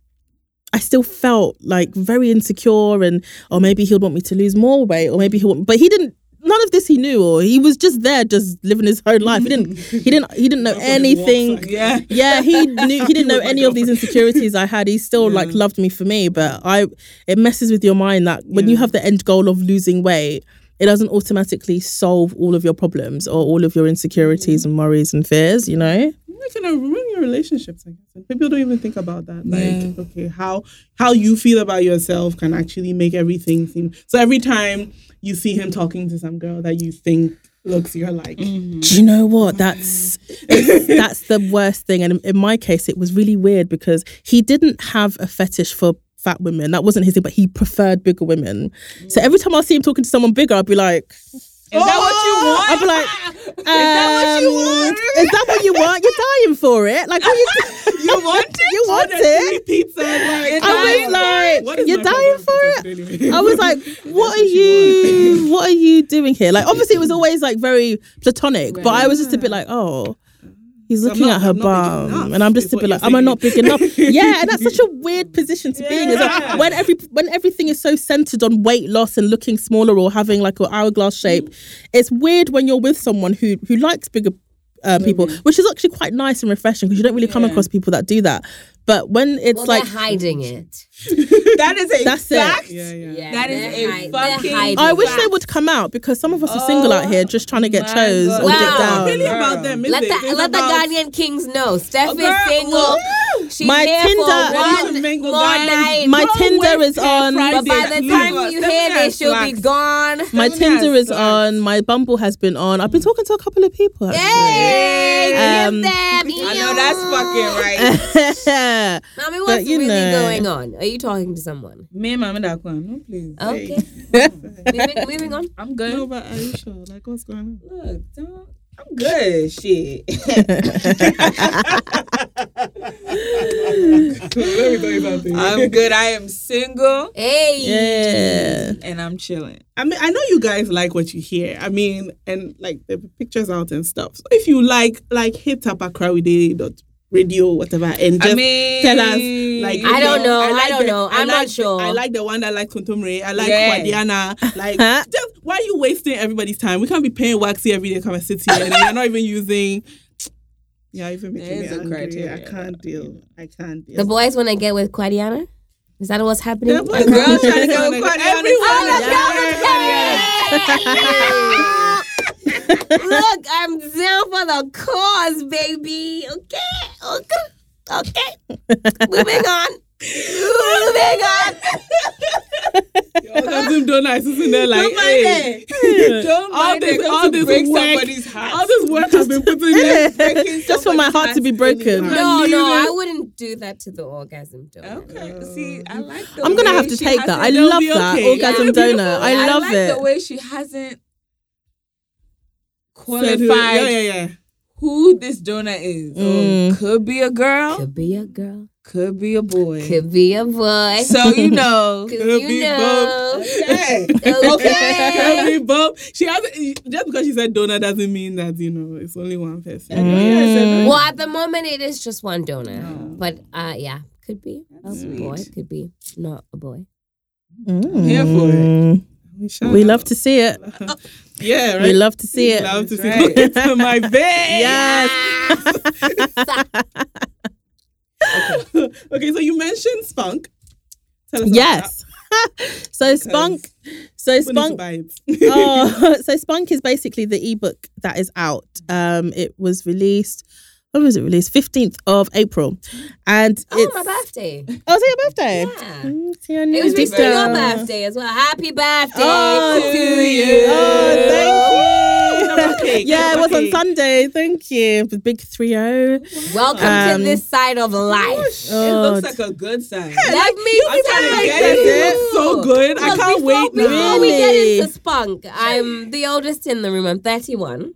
Speaker 4: I still felt like very insecure and or maybe he'll want me to lose more weight or maybe he'll want, but he didn't none of this he knew or he was just there just living his own life. He didn't he didn't he didn't know anything.
Speaker 3: Yeah.
Speaker 4: yeah he knew he didn't know any of these insecurities I had. He still like loved me for me but I it messes with your mind that when you have the end goal of losing weight it doesn't automatically solve all of your problems or all of your insecurities and worries and fears you know
Speaker 1: in a ruin your relationships, I guess. People don't even think about that. Like, okay, how how you feel about yourself can actually make everything seem. So every time you see him talking to some girl that you think looks, you're like, mm-hmm.
Speaker 4: Do you know what? That's that's the worst thing. And in my case, it was really weird because he didn't have a fetish for fat women. That wasn't his thing, but he preferred bigger women. So every time I see him talking to someone bigger, I'd be like,
Speaker 3: Is that what you want?
Speaker 4: I'd be like,
Speaker 3: Is that what you
Speaker 4: um,
Speaker 3: want?
Speaker 4: Is that what you want? You're dying for it. Like, what you,
Speaker 3: You want it?
Speaker 4: you want it?
Speaker 1: pizza. Like,
Speaker 4: I was like, you're dying for it.
Speaker 1: anyway?
Speaker 4: I was like, what are you, what are you doing here? Like, obviously, it was always like very platonic, but I was just a bit like, oh. He's looking
Speaker 1: not-
Speaker 4: at her bum, and I'm just bit like, "Am I not big enough?" yeah, and that's such a weird position to be in. Like when every when everything is so centered on weight loss and looking smaller or having like an hourglass shape, it's weird when you're with someone who who likes bigger uh, people, which is actually quite nice and refreshing because you don't really come
Speaker 3: Yeah.
Speaker 4: across people that do that. But when it's
Speaker 2: Well,
Speaker 4: like
Speaker 2: they're hiding it.
Speaker 3: That is a
Speaker 4: That's it.
Speaker 3: fact.
Speaker 1: yeah, yeah.
Speaker 2: Yeah,
Speaker 3: That is a
Speaker 2: hi-
Speaker 3: fucking-
Speaker 4: I wish
Speaker 2: it.
Speaker 4: they would come out because some of us are single out here oh just trying to get chose
Speaker 3: God.
Speaker 4: or get
Speaker 2: Wow.
Speaker 1: It's
Speaker 4: down.
Speaker 1: really about them. is
Speaker 2: Let
Speaker 1: it?
Speaker 2: the
Speaker 1: It's
Speaker 2: let the Ghanaian kings know. Steph
Speaker 3: Girl,
Speaker 2: is single.
Speaker 3: woo!
Speaker 2: She's
Speaker 4: My
Speaker 2: here
Speaker 4: Tinder-
Speaker 2: for one more night.
Speaker 4: My Tinder is on.
Speaker 3: Friday.
Speaker 2: but by the time you hear
Speaker 3: me
Speaker 2: this, she'll be gone.
Speaker 4: My Tinder is on. My Bumble has been on. I've been talking to a couple of people. Actually.
Speaker 2: Hey,
Speaker 4: Um.
Speaker 3: I know that's fucking right.
Speaker 4: right.
Speaker 2: I mean,
Speaker 4: But,
Speaker 2: what's
Speaker 4: you
Speaker 2: really
Speaker 4: know.
Speaker 2: going on? Are you talking to someone?
Speaker 3: Me and Mama Dakwan, no please.
Speaker 2: Okay. moving, moving on.
Speaker 3: I'm good.
Speaker 1: No, but are you sure? Like, what's going on?
Speaker 3: Look, don't. I'm good. Shit.
Speaker 1: Let me tell you something.
Speaker 3: I'm good. I am single
Speaker 2: Hey.
Speaker 4: yeah.
Speaker 3: and I'm chilling.
Speaker 1: I mean, I know you guys like what you hear. I mean, and like the pictures out and stuff. So if you like, like hit up radio whatever, and just
Speaker 3: I mean,
Speaker 1: tell us. Like,
Speaker 2: I don't know. I
Speaker 1: like
Speaker 2: don't know. I'm not
Speaker 1: like the-
Speaker 2: sure.
Speaker 1: I like the one that likes Kuntumre. I like
Speaker 3: Yeah.
Speaker 1: Kwadiana. Like,
Speaker 4: Huh?
Speaker 1: just why are you wasting everybody's time? We can't be paying Waxy every day to come and sit here, and you're not even using. Yeah, even making
Speaker 3: There
Speaker 1: me
Speaker 3: is a
Speaker 1: angry. I can't deal. I can't deal.
Speaker 2: The boys want to get with Kwadiana? Is that what's happening?
Speaker 1: The boys
Speaker 3: The girl
Speaker 1: want to
Speaker 3: trying to
Speaker 1: get with
Speaker 3: with Kwadiana.
Speaker 1: Everyone
Speaker 2: Oh, Look, I'm down for the cause, baby. Okay, okay, okay. Moving on. Moving on.
Speaker 1: Orgasm donor is in there like,
Speaker 3: Don't mind
Speaker 1: hey,
Speaker 3: it. Don't
Speaker 1: all this, all
Speaker 3: to
Speaker 1: this
Speaker 3: break
Speaker 1: work,
Speaker 3: somebody's heart.
Speaker 1: all this work has been put in there.
Speaker 4: Just for my heart to be broken.
Speaker 2: No, no. I wouldn't do that to the orgasm donor.
Speaker 3: Okay. See, I like the
Speaker 4: I'm gonna have to take that. I love that orgasm
Speaker 1: Yeah.
Speaker 4: donor. I
Speaker 3: I
Speaker 4: love
Speaker 3: like
Speaker 4: it.
Speaker 3: the way she hasn't qualified
Speaker 1: who- Yeah, yeah, yeah.
Speaker 3: who this donor is.
Speaker 4: Mm.
Speaker 3: Oh, could be a girl,
Speaker 2: Could be a girl.
Speaker 3: could be a boy.
Speaker 2: Could be a boy.
Speaker 3: So you know.
Speaker 2: Cause
Speaker 1: Could
Speaker 2: you
Speaker 1: be
Speaker 2: know.
Speaker 3: okay.
Speaker 2: Okay.
Speaker 1: Can we both? She hasn't. Just because she said donor doesn't mean that you know it's only one person.
Speaker 4: Mm.
Speaker 2: Well, at the moment, it is just one donor. But uh, yeah, could be a
Speaker 3: Sweet.
Speaker 2: boy, could be not a boy.
Speaker 3: here for it.
Speaker 1: We,
Speaker 4: We love to see it.
Speaker 1: Yeah, right.
Speaker 4: We love to see it.
Speaker 1: love to see
Speaker 3: Right.
Speaker 1: it to my bed.
Speaker 4: Yes.
Speaker 1: okay, okay. so you mentioned Spunk. Tell us
Speaker 4: Yes. so Spunk. So
Speaker 1: that. We need to
Speaker 4: Spunk. oh, so Spunk is basically the ebook that is out. Um, it was released. When was it released? Fifteenth of April, and
Speaker 2: Oh,
Speaker 4: it's
Speaker 2: my birthday.
Speaker 4: Oh, is it your birthday?
Speaker 2: Yeah.
Speaker 4: Mm, it's your
Speaker 2: It was
Speaker 4: birthday.
Speaker 2: recently your birthday as well. Happy birthday
Speaker 4: Oh,
Speaker 2: to
Speaker 1: to
Speaker 2: you.
Speaker 1: you.
Speaker 4: Oh, thank you.
Speaker 1: Okay,
Speaker 4: yeah, it was on. Sunday. Thank you. The big three zero.
Speaker 2: Welcome
Speaker 4: Um,
Speaker 2: to this side of life.
Speaker 3: It
Speaker 4: Oh,
Speaker 3: looks like a good sign.
Speaker 2: Let me
Speaker 3: I'm trying to
Speaker 2: tell
Speaker 3: get
Speaker 2: you.
Speaker 3: it.
Speaker 1: It's so good. I can't
Speaker 2: before,
Speaker 1: wait
Speaker 2: Before
Speaker 1: now.
Speaker 2: we get
Speaker 4: Really?
Speaker 2: into spunk, I'm the oldest in the room. I'm 31.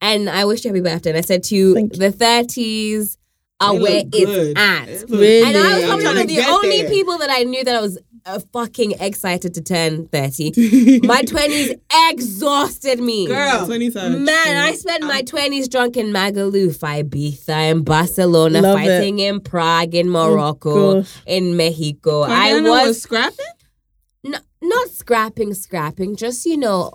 Speaker 2: And I wish you happy birthday. And I said to you,
Speaker 4: Thank you.
Speaker 2: the 30s are
Speaker 3: They
Speaker 2: where it's
Speaker 3: good.
Speaker 2: at.
Speaker 4: Really?
Speaker 2: And I was
Speaker 3: I'm
Speaker 2: probably one of the only
Speaker 3: there.
Speaker 2: people that I knew that I was uh, fucking excited to turn 30. My 20s exhausted me.
Speaker 3: Girl.
Speaker 1: 20
Speaker 2: Man, I spent my 20s drunk in Magaluf, Ibiza, in Barcelona,
Speaker 4: Love
Speaker 2: fighting in Prague, in Morocco,
Speaker 4: gosh.
Speaker 2: in Mexico. I
Speaker 3: Diana
Speaker 2: was
Speaker 3: scrapping.
Speaker 2: n- not scrapping, scrapping, just, you know,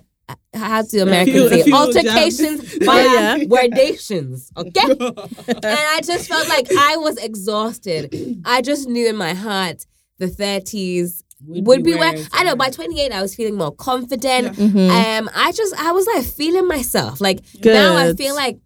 Speaker 2: how do
Speaker 1: few-
Speaker 2: Americans say? Altercations by
Speaker 4: yeah.
Speaker 2: wordations, okay? and I just felt like I was exhausted. I just knew in my heart the 30s would, be, where
Speaker 3: it's
Speaker 2: I know by 28 I was feeling more confident.
Speaker 4: Mhm.
Speaker 2: Um I just I was like feeling myself. Like now I feel like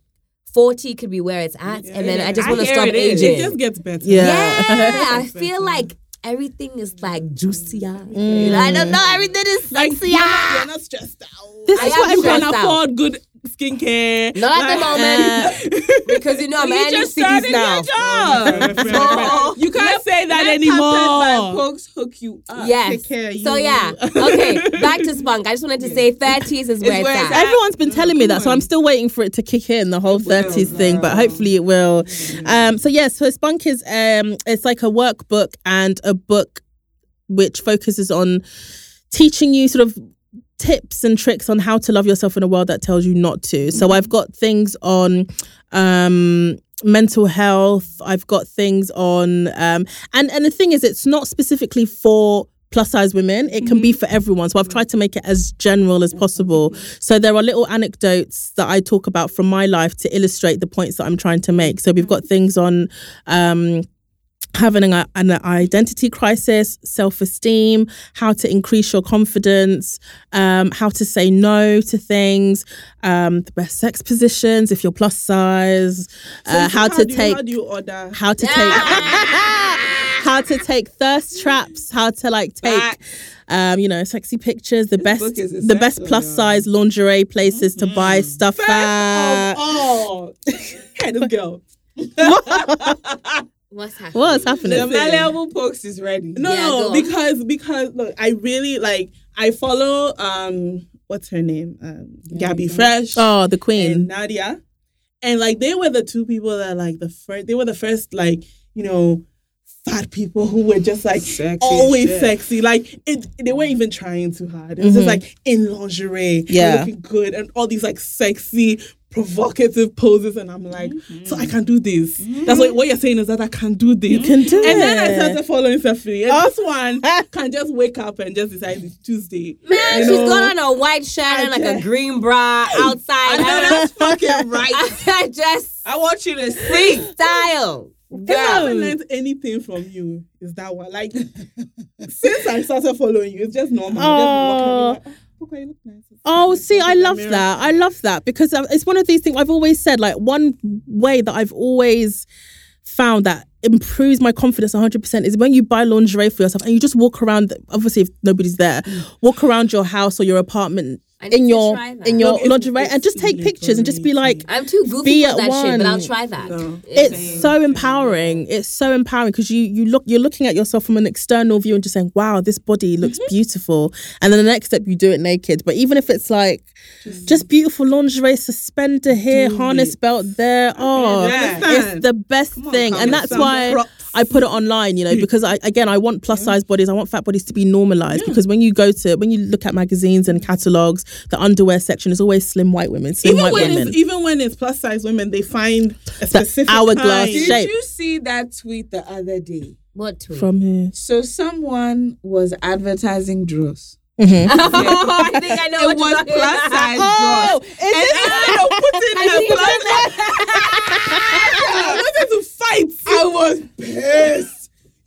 Speaker 2: 40 could be where it's at and then I just want to stop
Speaker 3: it is.
Speaker 2: aging.
Speaker 1: It just gets better.
Speaker 4: Yeah.
Speaker 2: yeah, I feel
Speaker 1: better.
Speaker 2: like everything is like juicier.
Speaker 4: Mm.
Speaker 2: I don't know, everything is
Speaker 1: Like,
Speaker 2: sexier.
Speaker 1: you're not, you're not stressed out.
Speaker 4: This
Speaker 2: I
Speaker 4: is
Speaker 2: am
Speaker 4: what
Speaker 1: you can
Speaker 2: out.
Speaker 1: afford good skincare.
Speaker 2: Not at the moment because you know I'm
Speaker 3: you
Speaker 2: earning
Speaker 3: just
Speaker 2: cities
Speaker 3: started
Speaker 2: now.
Speaker 3: your job.
Speaker 1: You can't say that
Speaker 3: Let
Speaker 1: anymore.
Speaker 3: Captain Van Pokes hook you up.
Speaker 2: Yes.
Speaker 1: Take care of
Speaker 2: So yeah. Okay. Back to spunk. I just wanted to say 30s is where it's,
Speaker 3: where it's
Speaker 2: at.
Speaker 3: at.
Speaker 4: Everyone's been telling me that, so I'm still waiting for it to kick in the whole
Speaker 3: It will,
Speaker 4: thirties thing. But hopefully it will. Um, so yes, so Spunk is um, it's like a workbook and a book which focuses on teaching you sort of tips and tricks on how to love yourself in a world that tells you not to. So I've got things on um mental health. I've got things on um and and the thing is it's not specifically for plus size women. It can be for everyone. So i've tried to make it as general as possible. So there are little anecdotes that i talk about from my life to illustrate the points that i'm trying to make. So we've got things on um having an, an identity crisis, self esteem, how to increase your confidence, um, how to say no to things, um, the best sex positions if you're plus size, uh,
Speaker 1: So
Speaker 4: how, to
Speaker 1: do you-
Speaker 4: take
Speaker 1: How do you order?
Speaker 4: how to take how to take thirst traps, how to like take
Speaker 3: Facts.
Speaker 4: um, you know, sexy pictures, the best the best plus
Speaker 3: y'all.
Speaker 4: size lingerie places to buy stuff at.
Speaker 1: Oh, hey, this girl.
Speaker 2: What's happening?
Speaker 4: What's
Speaker 3: The
Speaker 4: happening?
Speaker 3: malleable pokes is ready.
Speaker 1: No,
Speaker 2: Yeah,
Speaker 1: no, because because look, I really like. I follow um, what's her name? Um, Gabi Fresh
Speaker 4: Oh, the
Speaker 1: and
Speaker 4: queen.
Speaker 1: Nadia, and like they were the two people that like the first. They were the first like you know fat people who were just like
Speaker 3: Sexy
Speaker 1: always
Speaker 3: shit.
Speaker 1: sexy. Like it, they weren't even trying too hard. It was
Speaker 4: Mhm.
Speaker 1: just like in lingerie,
Speaker 4: Yeah.
Speaker 1: looking good, and all these like sexy, provocative poses. And I'm like, so I mm-hmm. can do this. That's what mm-hmm. what you're saying is that I can do this.
Speaker 4: You can do
Speaker 1: And then I started following Stephanie. And
Speaker 4: Oh.
Speaker 1: this one can just wake up and just decide it's Tuesday.
Speaker 2: Man, she's
Speaker 1: know?
Speaker 2: got on a white shirt and like a green bra outside.
Speaker 3: I know that's fucking right.
Speaker 2: I just
Speaker 3: I want you to see.
Speaker 2: style.
Speaker 1: If I haven't learned anything from you, is that one. Like, since I started following you, it's just normal. Just Okay, you look nice.
Speaker 4: Oh, see, I love
Speaker 1: Mirror.
Speaker 4: that. I love that because um, it's one of these things I've always said. Like one way that I've always found that improves my confidence 100% is when you buy lingerie for yourself and you just walk around. Obviously, if nobody's there, walk around your house or your apartment in your
Speaker 2: try that.
Speaker 4: in your
Speaker 1: Look, it's-
Speaker 4: lingerie and just take pictures and just be like.
Speaker 2: I'm too goofy
Speaker 4: Be
Speaker 2: for
Speaker 4: at
Speaker 2: that shit, but I'll try that.
Speaker 1: No.
Speaker 4: It's so empowering. It's so empowering because you you look you're looking at yourself from an external view and just saying, "Wow, this body looks
Speaker 1: Mm-hmm.
Speaker 4: beautiful." And then the next step, you do it naked. But even if it's like just beautiful lingerie, suspender here, harness
Speaker 1: it.
Speaker 4: belt there, oh,
Speaker 1: Yeah.
Speaker 4: it's the best
Speaker 1: on,
Speaker 4: thing, and that's
Speaker 1: some
Speaker 4: why.
Speaker 1: Props.
Speaker 4: I put it online, you know, hmm. because I again I want plus size bodies, I want fat bodies to be normalized. Because when you go to when you look at magazines and catalogs, the underwear section is always slim white women, slim
Speaker 1: Even
Speaker 4: white
Speaker 1: when,
Speaker 4: women.
Speaker 1: it's, even when it's plus size women, they find a specific
Speaker 4: hourglass
Speaker 1: kind.
Speaker 3: Did you see that tweet the other day?
Speaker 2: What tweet?
Speaker 4: From here.
Speaker 3: So someone was advertising Mm-hmm. dross.
Speaker 2: I think I know
Speaker 3: It
Speaker 2: what
Speaker 3: was
Speaker 2: you're
Speaker 3: plus size
Speaker 4: Oh,
Speaker 3: dross.
Speaker 4: is
Speaker 3: And
Speaker 4: it-
Speaker 3: instead of putting
Speaker 2: I
Speaker 3: a
Speaker 2: think
Speaker 3: plus
Speaker 2: it's-
Speaker 1: I wanted to fight.
Speaker 3: I was pissed.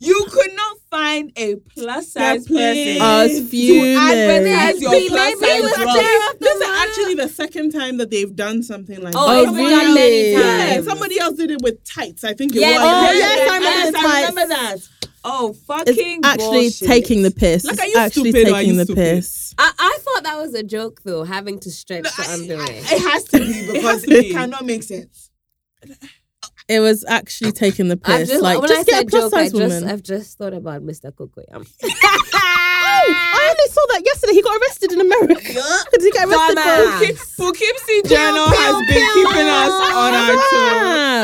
Speaker 3: You could not find a plus size
Speaker 1: please.
Speaker 3: person
Speaker 4: I
Speaker 3: to
Speaker 4: fuming.
Speaker 3: advertise your plus size
Speaker 2: was
Speaker 1: This is actually the second time that they've done something like
Speaker 2: Oh,
Speaker 1: that.
Speaker 4: Oh,
Speaker 2: it's done many
Speaker 4: really?
Speaker 1: Yeah, somebody else did it with tights. I think it
Speaker 2: Yeah,
Speaker 1: was.
Speaker 4: Oh,
Speaker 2: yeah,
Speaker 4: yes, I remember
Speaker 3: Yes, I remember that. Oh,
Speaker 4: It's
Speaker 3: fucking
Speaker 4: actually
Speaker 3: bullshit.
Speaker 4: taking the piss.
Speaker 1: Like, are you
Speaker 4: actually
Speaker 1: stupid or are
Speaker 4: taking
Speaker 1: you
Speaker 4: the
Speaker 1: stupid?
Speaker 4: piss.
Speaker 2: I, I thought that was a joke though, having to stretch the
Speaker 3: I-
Speaker 2: underwear.
Speaker 3: I- It has to be because
Speaker 1: to
Speaker 3: it, cannot make sense.
Speaker 4: It was actually taking the piss.
Speaker 2: just,
Speaker 4: like,
Speaker 2: when
Speaker 4: just
Speaker 2: I
Speaker 4: get a
Speaker 2: said
Speaker 4: plus
Speaker 2: joke, I
Speaker 4: size
Speaker 2: just
Speaker 4: woman.
Speaker 2: I've just thought about Mr. Cocoyam.
Speaker 4: Oh, I only saw that yesterday. He got arrested in America. Did he get arrested
Speaker 2: Dumbass.
Speaker 4: for?
Speaker 3: Poughkeepsie Journal has been keeping us oh, on our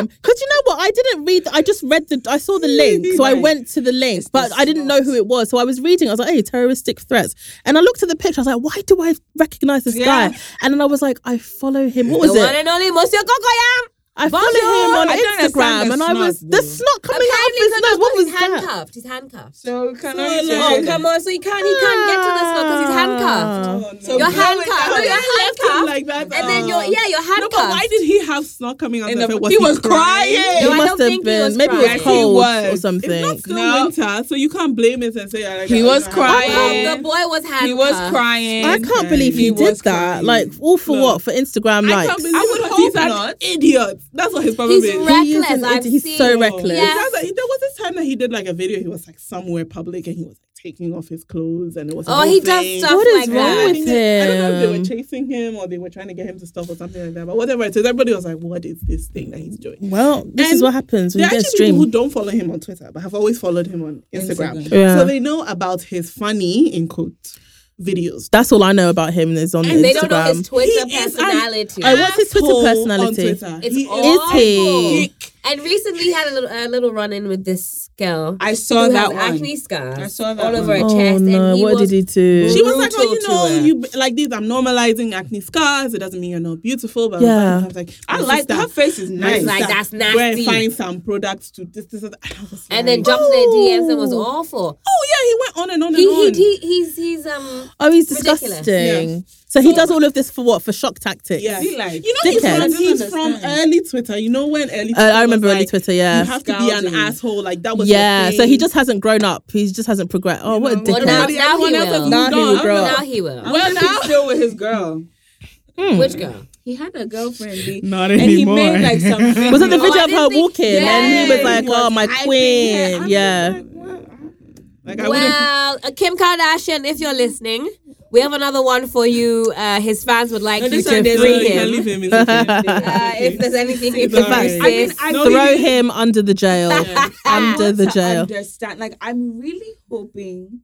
Speaker 3: toes.
Speaker 4: Because you know what? I didn't read. I just read the. I saw the link, so I went to the link, but I didn't know who it was. So I was reading. I was like, "Hey, terroristic threats," and I looked at the picture. I was like, "Why do I recognize this
Speaker 3: Yeah.
Speaker 4: guy?" And then I was like, "I follow him. What was
Speaker 2: The
Speaker 4: was
Speaker 2: one
Speaker 4: it?
Speaker 2: and only Monsieur Cocoyam.
Speaker 4: I follow
Speaker 2: Bonjour.
Speaker 4: him on
Speaker 3: I
Speaker 4: Instagram, and I was
Speaker 3: snot,
Speaker 4: the
Speaker 3: though.
Speaker 4: snot coming out of his
Speaker 2: because
Speaker 4: nose. What was
Speaker 2: he's
Speaker 4: that?
Speaker 2: handcuffed. He's handcuffed.
Speaker 3: So can
Speaker 1: So
Speaker 3: I
Speaker 1: long.
Speaker 2: Oh, come on. So you can't, he can't get to the snow because he's ah. handcuffed.
Speaker 1: Oh, no.
Speaker 3: So
Speaker 2: You're handcuffed.
Speaker 3: down.
Speaker 2: No, you're
Speaker 1: Left him
Speaker 2: handcuffed.
Speaker 1: like that.
Speaker 2: And then you're,
Speaker 1: Oh.
Speaker 2: yeah, you're
Speaker 1: No,
Speaker 2: handcuffed.
Speaker 1: but why did he have snot coming out
Speaker 3: In
Speaker 1: of? Was
Speaker 3: he was crying.
Speaker 2: No,
Speaker 4: It
Speaker 2: I
Speaker 4: must
Speaker 2: don't
Speaker 4: have
Speaker 2: think he
Speaker 4: been.
Speaker 2: was
Speaker 4: maybe it was cold
Speaker 3: was.
Speaker 4: or something.
Speaker 1: It's not still
Speaker 3: No.
Speaker 1: winter, so you can't blame it and say like,
Speaker 3: He was crying.
Speaker 2: Oh, the boy was handcuffed.
Speaker 3: He was crying.
Speaker 4: I can't believe he,
Speaker 3: He
Speaker 4: did that. Like, all for what? For Instagram
Speaker 1: I
Speaker 4: likes.
Speaker 3: I would
Speaker 1: it.
Speaker 3: hope not.
Speaker 1: idiot. That's what his problem
Speaker 2: He's
Speaker 1: is.
Speaker 2: reckless.
Speaker 4: He is an
Speaker 2: I've.
Speaker 4: He's
Speaker 2: seen.
Speaker 4: so reckless.
Speaker 2: Yeah.
Speaker 1: Because, like, there was this time that he did like a video. He was like somewhere public and he was like taking off his clothes and it was.
Speaker 2: Oh,
Speaker 1: whole
Speaker 2: he does
Speaker 1: thing.
Speaker 2: stuff
Speaker 4: What is
Speaker 2: like
Speaker 4: wrong
Speaker 2: that.
Speaker 1: I
Speaker 4: with
Speaker 1: think they- I don't know if they were chasing him or they were trying to get him to stop or something like that. But whatever it is, everybody was like, "What is this thing that he's doing?"
Speaker 4: Well, this is what happens when
Speaker 1: There are
Speaker 4: you get a
Speaker 1: actually people who don't follow him on Twitter, but have always followed him on Instagram.
Speaker 3: Instagram.
Speaker 4: Yeah.
Speaker 1: So they know about his funny in quote videos.
Speaker 4: That's all I know about him is on
Speaker 1: And
Speaker 2: They don't know
Speaker 4: Instagram.
Speaker 2: his Twitter
Speaker 1: He is an
Speaker 2: personality.
Speaker 4: Oh, what's his Twitter personality?
Speaker 1: On Twitter.
Speaker 2: It's
Speaker 1: He
Speaker 2: awful.
Speaker 4: Is he?
Speaker 1: Dick.
Speaker 2: And recently had a little, a little run in with this girl.
Speaker 3: I saw
Speaker 2: who
Speaker 3: that
Speaker 2: has
Speaker 3: one.
Speaker 2: acne scars
Speaker 3: I saw that
Speaker 2: all over
Speaker 3: one.
Speaker 2: her
Speaker 4: Oh
Speaker 2: chest.
Speaker 4: no!
Speaker 2: and he
Speaker 4: What
Speaker 2: was,
Speaker 4: did he do?
Speaker 1: She was like, "Oh, you know, you like these. I'm normalizing acne scars. It doesn't mean you're not beautiful." But
Speaker 4: Yeah.
Speaker 1: I was like,
Speaker 3: I like
Speaker 1: sister,
Speaker 3: her face is nice.
Speaker 2: like,
Speaker 1: sister,
Speaker 2: that's
Speaker 1: Go and
Speaker 2: nasty.
Speaker 1: find some products to this, this, and that."
Speaker 2: And then
Speaker 1: like,
Speaker 2: jumped in their DMs and was awful.
Speaker 1: Oh yeah, he went on and on and
Speaker 2: He,
Speaker 1: on.
Speaker 2: he, he, he's, he's, um,
Speaker 4: Oh, he's
Speaker 2: Ridiculous.
Speaker 4: disgusting.
Speaker 1: Yeah.
Speaker 4: So he does all of this for what? For shock tactics.
Speaker 1: Yeah.
Speaker 3: He like-
Speaker 1: you know, he's
Speaker 4: Dickhead.
Speaker 1: from, he's from early Twitter. You know when early
Speaker 4: Uh, I remember
Speaker 1: was
Speaker 4: early
Speaker 1: like,
Speaker 4: Twitter. Yeah.
Speaker 1: You have to be an
Speaker 3: Scouting.
Speaker 1: asshole. Like that was
Speaker 4: Yeah. So he just hasn't grown up. He just hasn't progressed. Oh, what a
Speaker 1: know,
Speaker 4: dickhead.
Speaker 2: well, now,
Speaker 1: Everybody-
Speaker 2: now he
Speaker 1: everyone else has
Speaker 2: will.
Speaker 4: Now
Speaker 1: moved
Speaker 4: he will
Speaker 1: on.
Speaker 4: grow
Speaker 2: Now
Speaker 4: up.
Speaker 2: he will.
Speaker 3: well, now still with his girl.
Speaker 4: Hmm.
Speaker 2: Which girl?
Speaker 3: He had a girlfriend. He,
Speaker 1: Not
Speaker 3: and he
Speaker 1: anymore.
Speaker 3: made like some.
Speaker 4: Was it the
Speaker 2: Oh,
Speaker 4: video
Speaker 2: I
Speaker 4: of her
Speaker 2: didn't
Speaker 4: walking and he was like, "Oh, my
Speaker 3: hyping
Speaker 4: queen." Yeah.
Speaker 3: like.
Speaker 1: Like I wouldn't.
Speaker 2: Well, uh, Kim Kardashian, if you're listening, we have another one for you. Uh, his fans would like
Speaker 3: No,
Speaker 2: you to
Speaker 3: one there's
Speaker 1: So
Speaker 2: free him.
Speaker 1: leave him.
Speaker 2: Uh, if there's anything you can assist.
Speaker 1: I mean,
Speaker 3: I
Speaker 1: No,
Speaker 4: Throw him under the jail. Under the jail.
Speaker 3: Understand? Like I'm really hoping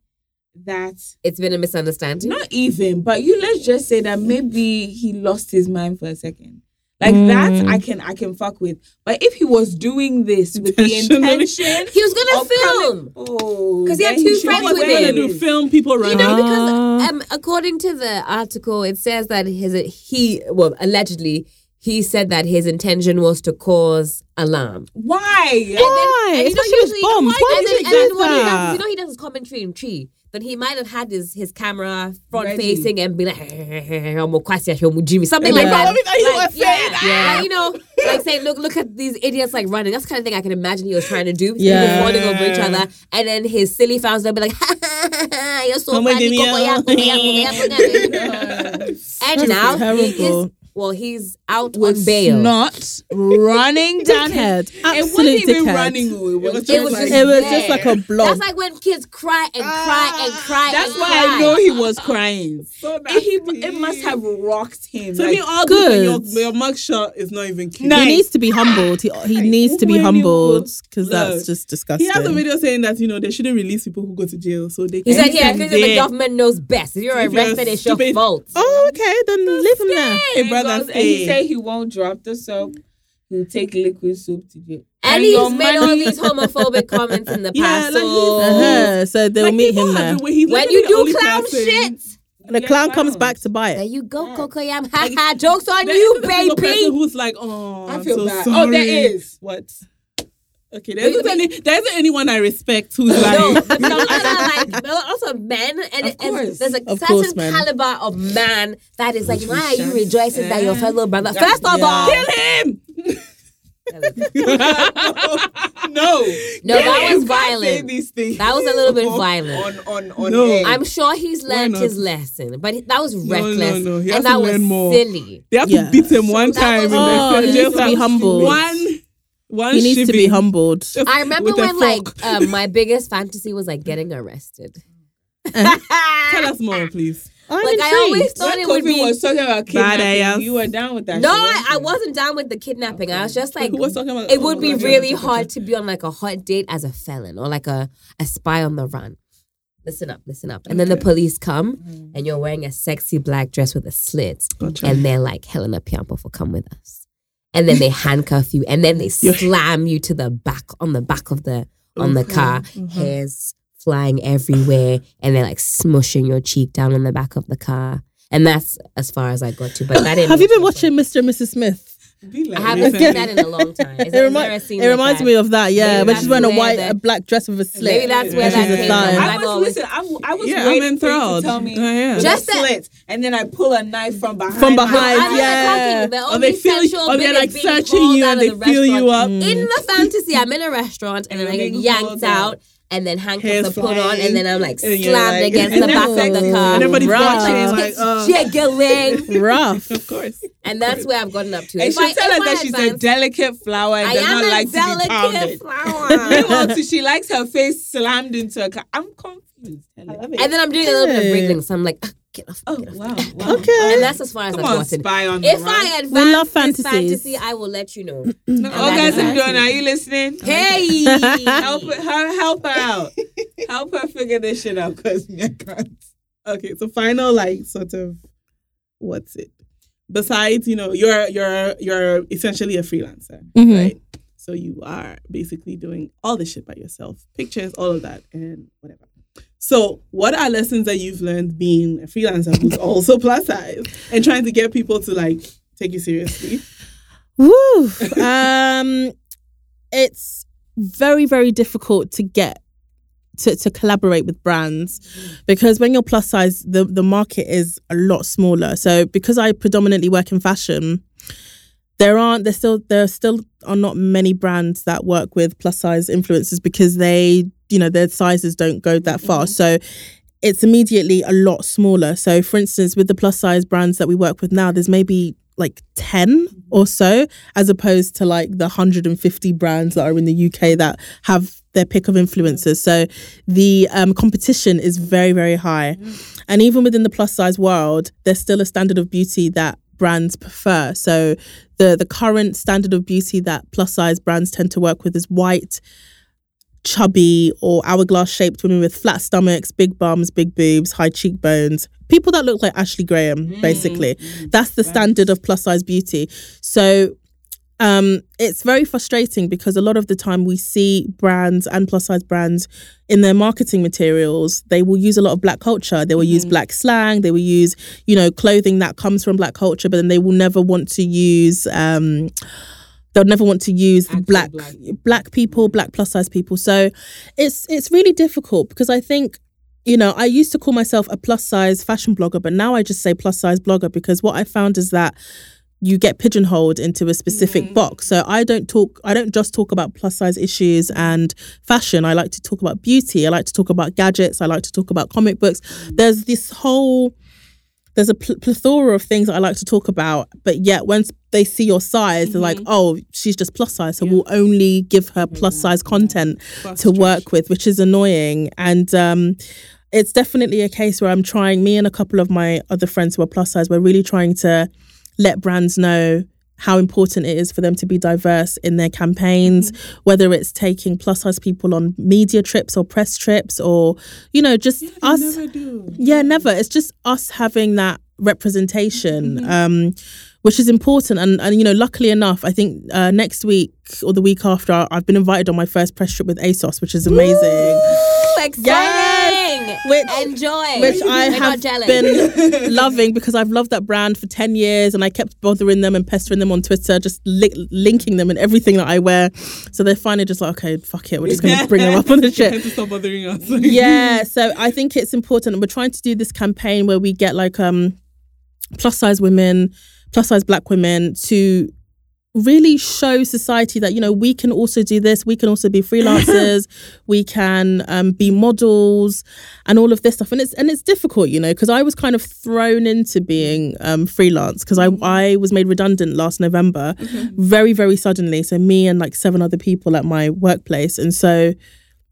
Speaker 3: that
Speaker 2: it's been a misunderstanding.
Speaker 3: not even, but you let's just say that maybe he lost his mind for a second. Like
Speaker 4: Mm.
Speaker 3: that, I can I can fuck with. But if he was doing this with the intention,
Speaker 2: He was gonna film.
Speaker 3: coming- oh,
Speaker 2: 'Cause he had two
Speaker 3: should
Speaker 2: friends with
Speaker 1: was gonna
Speaker 2: him.
Speaker 1: do? Film people
Speaker 2: You know, because um, according to the article, it says that his he well allegedly he said that his intention was to cause alarm.
Speaker 3: Why?
Speaker 4: Why?
Speaker 2: and you know,
Speaker 4: Especially with
Speaker 2: usually-
Speaker 4: bombs. Why
Speaker 2: and
Speaker 4: would
Speaker 2: then,
Speaker 4: you
Speaker 2: and then
Speaker 4: do
Speaker 2: what he does,
Speaker 4: that?
Speaker 2: you know, he does his commentary in tree. But he might have had his his camera front
Speaker 3: Ready.
Speaker 2: facing and be like, "Omo kwasi ahwe omo Jimmy," something like that.
Speaker 1: He
Speaker 2: Like,
Speaker 1: saying
Speaker 2: yeah. Like, you know, like saying, "Look, look at these idiots like running." That's the kind of thing I can imagine he was trying to do.
Speaker 4: Yeah.
Speaker 2: Yeah, falling over each other, and then his silly fans will be like, "You're so funny." Yeah, yeah. And now he is. Well, he's out
Speaker 3: with
Speaker 2: on bail.
Speaker 3: snot running down his.
Speaker 4: Dickhead.
Speaker 3: It wasn't even
Speaker 4: dickhead.
Speaker 3: running. It was,
Speaker 1: was
Speaker 3: just
Speaker 2: It was
Speaker 3: like,
Speaker 4: It was just like a blob.
Speaker 2: That's like when kids cry and cry and ah, cry.
Speaker 3: That's
Speaker 2: and
Speaker 3: why
Speaker 2: cry.
Speaker 3: I know he was crying.
Speaker 1: So
Speaker 3: And he, it must have rocked him.
Speaker 1: So
Speaker 3: like,
Speaker 1: me all good.
Speaker 4: good.
Speaker 1: Your, your mugshot is not even cute.
Speaker 3: Nice.
Speaker 4: He needs to be humbled. He, he needs to be humbled because that's just disgusting.
Speaker 1: He has a video saying that you know they shouldn't release people who go to jail, so they.
Speaker 2: He
Speaker 1: can
Speaker 2: said, "Yeah, because the government knows best. If you're
Speaker 1: If you're
Speaker 2: arrested, it's your fault."
Speaker 4: Oh, okay. Then leave him there.
Speaker 1: Hey, brother,
Speaker 3: goes- and he
Speaker 1: stay.
Speaker 3: said he won't drop the soap. He'll take liquid soap to jail.
Speaker 2: And
Speaker 3: your
Speaker 2: he's made all these homophobic comments in the
Speaker 1: Yeah,
Speaker 2: past.
Speaker 1: like
Speaker 2: so
Speaker 1: he's-
Speaker 4: Uh-huh. So they'll
Speaker 1: Like,
Speaker 4: meet him there.
Speaker 1: the-
Speaker 2: when you do clown
Speaker 1: person-
Speaker 2: shit,
Speaker 4: The
Speaker 3: get
Speaker 4: clown comes back to buy it.
Speaker 2: there you go, Cocoyam. Ha ha. Jokes on
Speaker 1: There
Speaker 2: you,
Speaker 1: isn't a single person
Speaker 2: baby.
Speaker 1: who's like, oh,
Speaker 3: I
Speaker 1: I'm
Speaker 3: feel
Speaker 1: so
Speaker 3: bad.
Speaker 1: Sorry.
Speaker 3: Oh, there is.
Speaker 1: What? Okay, there isn't any. There isn't anyone I respect who's
Speaker 2: No,
Speaker 1: like.
Speaker 2: but some other like there are also men, and,
Speaker 3: Of
Speaker 2: and there's a
Speaker 4: Of
Speaker 2: certain
Speaker 4: course, man.
Speaker 2: caliber of man that is like, why are you rejoicing that your eh? fellow brother? First of
Speaker 4: Yeah.
Speaker 2: all,
Speaker 1: Kill him! no,
Speaker 2: No, that was violent.
Speaker 3: Say these things
Speaker 2: that was a little bit violent.
Speaker 3: on on on
Speaker 1: No.
Speaker 3: air.
Speaker 2: I'm sure he's learned his lesson, but that was
Speaker 1: no,
Speaker 2: reckless,
Speaker 1: no. He has
Speaker 2: and
Speaker 1: to
Speaker 2: that was
Speaker 1: more.
Speaker 2: silly.
Speaker 1: They have
Speaker 4: Yeah.
Speaker 1: to beat him one
Speaker 2: That
Speaker 1: time
Speaker 2: was-
Speaker 1: in
Speaker 4: Oh,
Speaker 1: the
Speaker 4: he
Speaker 1: jail
Speaker 4: needs to be humbled.
Speaker 1: One, one.
Speaker 4: He needs to be
Speaker 1: shiving.
Speaker 4: humbled.
Speaker 2: I remember when like um, my biggest fantasy was like getting arrested.
Speaker 1: Tell us more, please.
Speaker 4: I'm
Speaker 2: Like I always thought
Speaker 3: when
Speaker 2: it would be.
Speaker 3: was talking about
Speaker 1: Bad
Speaker 3: kidnapping,
Speaker 1: ass.
Speaker 3: you were down with that.
Speaker 2: No,
Speaker 3: shit,
Speaker 2: I, I wasn't down with the kidnapping. I was just like,
Speaker 1: Who was talking about?
Speaker 2: it would
Speaker 1: oh,
Speaker 2: be really
Speaker 1: okay, okay.
Speaker 2: hard to be on like a hot date as a felon or like a, a spy on the run. Listen up, listen up. And then the police come and you're wearing a sexy black dress with a slit.
Speaker 1: Gotcha.
Speaker 2: And they're like, Helena Piampo, for come with us. And then they handcuff you and then they slam you to the back on the back of the on the mm-hmm, car. Mm-hmm. Hairs flying everywhere and they're like smushing your cheek down on the back of the car. And that's as far as I got to. But that
Speaker 4: Have you been watching Mr. and Mrs. Smith?
Speaker 3: Be like,
Speaker 2: I haven't
Speaker 1: Recently.
Speaker 2: seen that in a long time. Is
Speaker 4: It,
Speaker 2: there,
Speaker 4: remi-
Speaker 2: is there a scene
Speaker 4: it
Speaker 2: like
Speaker 4: reminds
Speaker 2: that?
Speaker 4: me of that, yeah.
Speaker 2: Maybe
Speaker 4: But she's wearing a white,
Speaker 2: the-
Speaker 4: a black dress with a slit.
Speaker 2: Maybe that's where that
Speaker 1: she's a
Speaker 2: came
Speaker 1: star.
Speaker 2: from.
Speaker 3: I
Speaker 2: I've
Speaker 3: was
Speaker 2: always
Speaker 3: listen. I, w- I was
Speaker 1: Yeah, I'm
Speaker 3: waiting for you
Speaker 1: enthralled.
Speaker 3: to tell me oh,
Speaker 1: I am.
Speaker 2: Just
Speaker 3: a slit, and then I pull a knife from behind.
Speaker 4: From behind,
Speaker 2: I'm
Speaker 4: yeah.
Speaker 2: talking. The
Speaker 1: Or they feel,
Speaker 2: sensual
Speaker 1: or they're like searching you and they
Speaker 2: the
Speaker 1: feel you up. Mm.
Speaker 2: In the fantasy, I'm in a restaurant and then I
Speaker 3: And
Speaker 2: get yanked out
Speaker 3: out.
Speaker 2: And then handcuffs
Speaker 1: Hair's
Speaker 2: are put on and then I'm like slammed
Speaker 1: like-
Speaker 2: against the
Speaker 1: then
Speaker 2: back of the car.
Speaker 1: And everybody's
Speaker 4: Right.
Speaker 1: watching, like,
Speaker 2: It's
Speaker 1: uh,
Speaker 2: jiggling.
Speaker 4: Rough.
Speaker 1: of course.
Speaker 2: And that's where I've gotten up to.
Speaker 3: And
Speaker 2: If
Speaker 3: she
Speaker 2: I-
Speaker 3: tell us that she's a delicate flower and
Speaker 2: I
Speaker 3: does
Speaker 2: am
Speaker 3: not
Speaker 2: a
Speaker 3: like to be
Speaker 2: delicate
Speaker 3: pounded.
Speaker 2: flower.
Speaker 3: Meanwhile, she likes her face slammed into a car. I'm confused. Tell her.
Speaker 2: and then I'm doing a little bit of
Speaker 4: Hey.
Speaker 2: wriggling, so I'm like, "Ah, get off,
Speaker 3: Oh
Speaker 2: get off.
Speaker 3: wow, wow.
Speaker 4: Okay.
Speaker 2: And that's as far as
Speaker 3: Come
Speaker 2: I've
Speaker 3: on,
Speaker 2: gotten.
Speaker 3: spy on
Speaker 2: If
Speaker 3: the
Speaker 2: I
Speaker 3: run.
Speaker 2: advance
Speaker 4: We love
Speaker 2: this
Speaker 4: fantasies.
Speaker 2: fantasy, I will let you know.
Speaker 3: No,
Speaker 2: that
Speaker 3: August
Speaker 2: is
Speaker 3: and
Speaker 2: actually-
Speaker 3: Donna, are you listening?
Speaker 2: Hey,
Speaker 3: Help her, help her out. help her figure this shit out, cause me I can't.
Speaker 1: Okay, so final like sort of what's it? Besides, you know, you're you're you're essentially a freelancer,
Speaker 4: Mhm.
Speaker 1: right? So you are basically doing all the shit by yourself, pictures, all of that, and whatever. So, what are lessons that you've learned being a freelancer who's also plus size and trying to get people to like take you seriously?
Speaker 4: Woo. um, it's very, very difficult to get to, to collaborate with brands because when you're plus size, the, the market is a lot smaller. So because I predominantly work in fashion, there aren't there still there still are not many brands that work with plus size influencers because they you know their sizes don't go that far. Mm-hmm. So it's immediately a lot smaller. So for instance, with the plus size brands that we work with now, there's maybe like 10 mm-hmm. or so, as opposed to like the 150 brands that are in the UK that have their pick of influencers. So the um, competition is very, very high. Mm-hmm. And even within the plus size world, there's still a standard of beauty that brands prefer. So the the current standard of beauty that plus size brands tend to work with is white, chubby or hourglass shaped women with flat stomachs, big bums, big boobs, high cheekbones. People that look like Ashley Graham, mm. basically. Mm. That's the standard of plus size beauty. So um, it's very frustrating because a lot of the time we see brands and plus size brands in their marketing materials, they will use a lot of black culture. They will use black slang. They will use, you know, clothing that comes from black culture, but then they will never want to use. Um, they'll never want to use black
Speaker 3: black
Speaker 4: black people, black plus size people. So it's it's really difficult because I think you know, I used to call myself a plus size fashion blogger, but now I just say plus size blogger because what I found is that you get pigeonholed into a specific mm. box. So I don't talk I don't just talk about plus size issues and fashion. I like to talk about beauty. I like to talk about gadgets. I like to talk about comic books. Mm. There's this whole there's a pl- plethora of things that I like to talk about, but yet once they see your size, they're like, mm-hmm. "Oh, she's just plus size, so we'll only give her plus size content to work with," which is annoying. And um, it's definitely a case where I'm trying. Me and a couple of my other friends who are plus size, we're really trying to let brands know how important it is for them to be diverse in their campaigns, whether it's taking plus size people on media trips or press trips, or you know, just us.
Speaker 1: Never do.
Speaker 4: Yeah, never. It's just us having that representation, um, which is important. And, and, you know, luckily enough, I think uh, next week or the week after, I've been invited on my first press trip with ASOS, which is amazing.
Speaker 2: Ooh, exciting!
Speaker 4: Which-
Speaker 2: Enjoy.
Speaker 4: Which I
Speaker 2: We're
Speaker 4: have been loving because I've loved that brand for 10 years and I kept bothering them and pestering them on Twitter, just li- linking them in everything that I wear. So they're finally just like, okay, fuck it, we're just going to bring them up on the
Speaker 1: Trying
Speaker 4: shit.
Speaker 1: to stop bothering us.
Speaker 4: yeah so i think it's important and we're trying to do this campaign where we get like um plus size women plus size black women to really show society that you know we can also do this we can also be freelancers we can um, be models and all of this stuff. And it's and it's difficult you know because i was kind of thrown into being um, freelance because I, I was made redundant last november very very suddenly. So me and like seven other people at my workplace. And so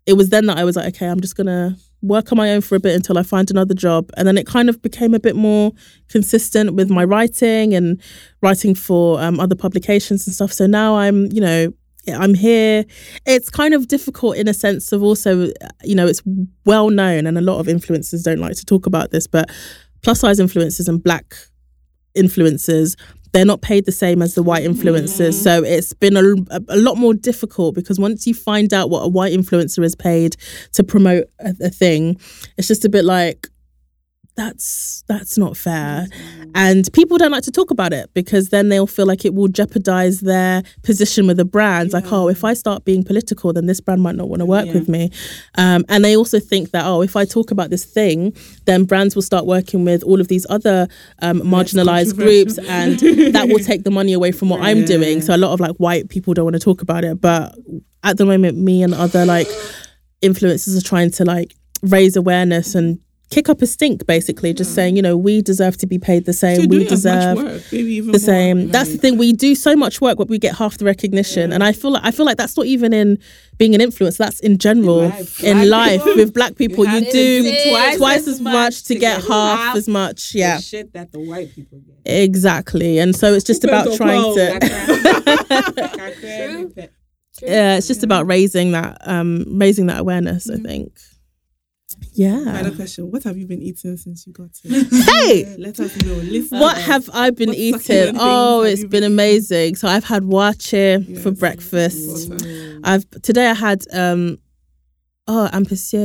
Speaker 4: it was then that I was like, okay, I'm just gonna work on my own for a bit until I find another job. And then it kind of became a bit more consistent with my writing and writing for um, other publications and stuff. So now I'm, you know, I'm here. It's kind of difficult in a sense of also, you know, it's well known, and a lot of influencers don't like to talk about this, but plus size influencers and black influencers they're not paid the same as the white influencers. Mm. So it's been a, a, lot more difficult because once you find out what a white influencer is paid to promote a, a thing it's just a bit like that's that's not fair. And people don't like to talk about it because then they'll feel like it will jeopardize their position with the brands like oh if i start being political then this brand might not want to work
Speaker 1: Yeah.
Speaker 4: with me. Um, and they also think that oh if i talk about this thing then brands will start working with all of these other um, marginalized groups and that will take the money away from what i'm doing. So a lot of like white people don't want to talk about it. But at the moment me and other like influencers are trying to like raise awareness and kick up a stink basically just saying you know we deserve to be paid the same
Speaker 1: You're
Speaker 4: we
Speaker 1: doing as much
Speaker 4: deserve
Speaker 1: work, maybe even
Speaker 4: the
Speaker 1: more,
Speaker 4: same. that's the thing we do so much work but we get half the recognition. And i feel like i feel like that's not even in being an influencer that's in general
Speaker 1: life.
Speaker 4: in
Speaker 1: Black
Speaker 4: life
Speaker 1: people,
Speaker 4: with black people you,
Speaker 1: have
Speaker 2: to
Speaker 4: do
Speaker 2: do
Speaker 4: twice,
Speaker 2: twice
Speaker 4: as much to get half as much yeah.
Speaker 3: The shit that the white people get.
Speaker 4: exactly and so it's just about trying
Speaker 1: well,
Speaker 4: to yeah it's just about raising that um raising that awareness i think yeah
Speaker 1: Final question: What have you been eating since you got here?
Speaker 4: hey
Speaker 1: Let us know. Listen.
Speaker 4: What have I been
Speaker 1: What
Speaker 4: eating? Oh, it's been
Speaker 1: been
Speaker 4: amazing. So I've had waakye for breakfast.
Speaker 1: Water.
Speaker 4: I've today I had um oh ampesi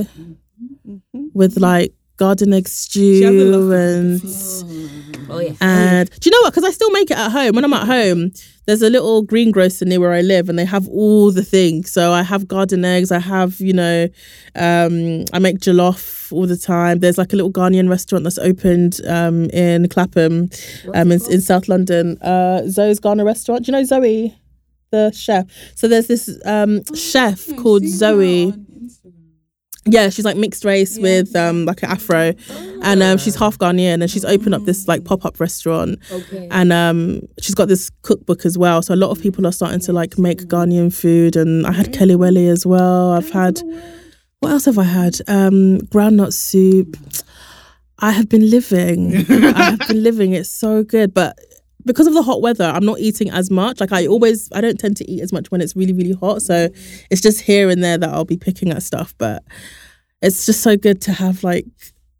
Speaker 1: Mhm.
Speaker 4: with like garden egg
Speaker 1: She has a love
Speaker 4: stew and
Speaker 1: food.
Speaker 2: Oh yeah.
Speaker 4: and do you know what? Because I still make it at home. When I'm at home, there's a little greengrocer near where I live, and they have all the things. So I have garden eggs. I have, you know, um, I make jollof all the time. There's like a little Ghanaian restaurant that's opened um, in Clapham, um, in, in South London. Uh, Zoe's Ghana restaurant. Do you know Zoe, the chef? So there's this um, chef called Zoe. Yeah, she's like mixed race with um like an afro, and um she's half Ghanaian, and she's opened up this like pop up restaurant,
Speaker 2: Okay.
Speaker 4: and um she's got this cookbook as well. So a lot of people are starting to like make Ghanaian food, and I had kelewele as well. I've had what else have I had? Um, groundnut soup. I have been living. I have been living. It's so good, but because of the hot weather, I'm not eating as much. Like I always, I don't tend to eat as much when it's really, really hot. So it's just here and there that I'll be picking at stuff. But it's just so good to have like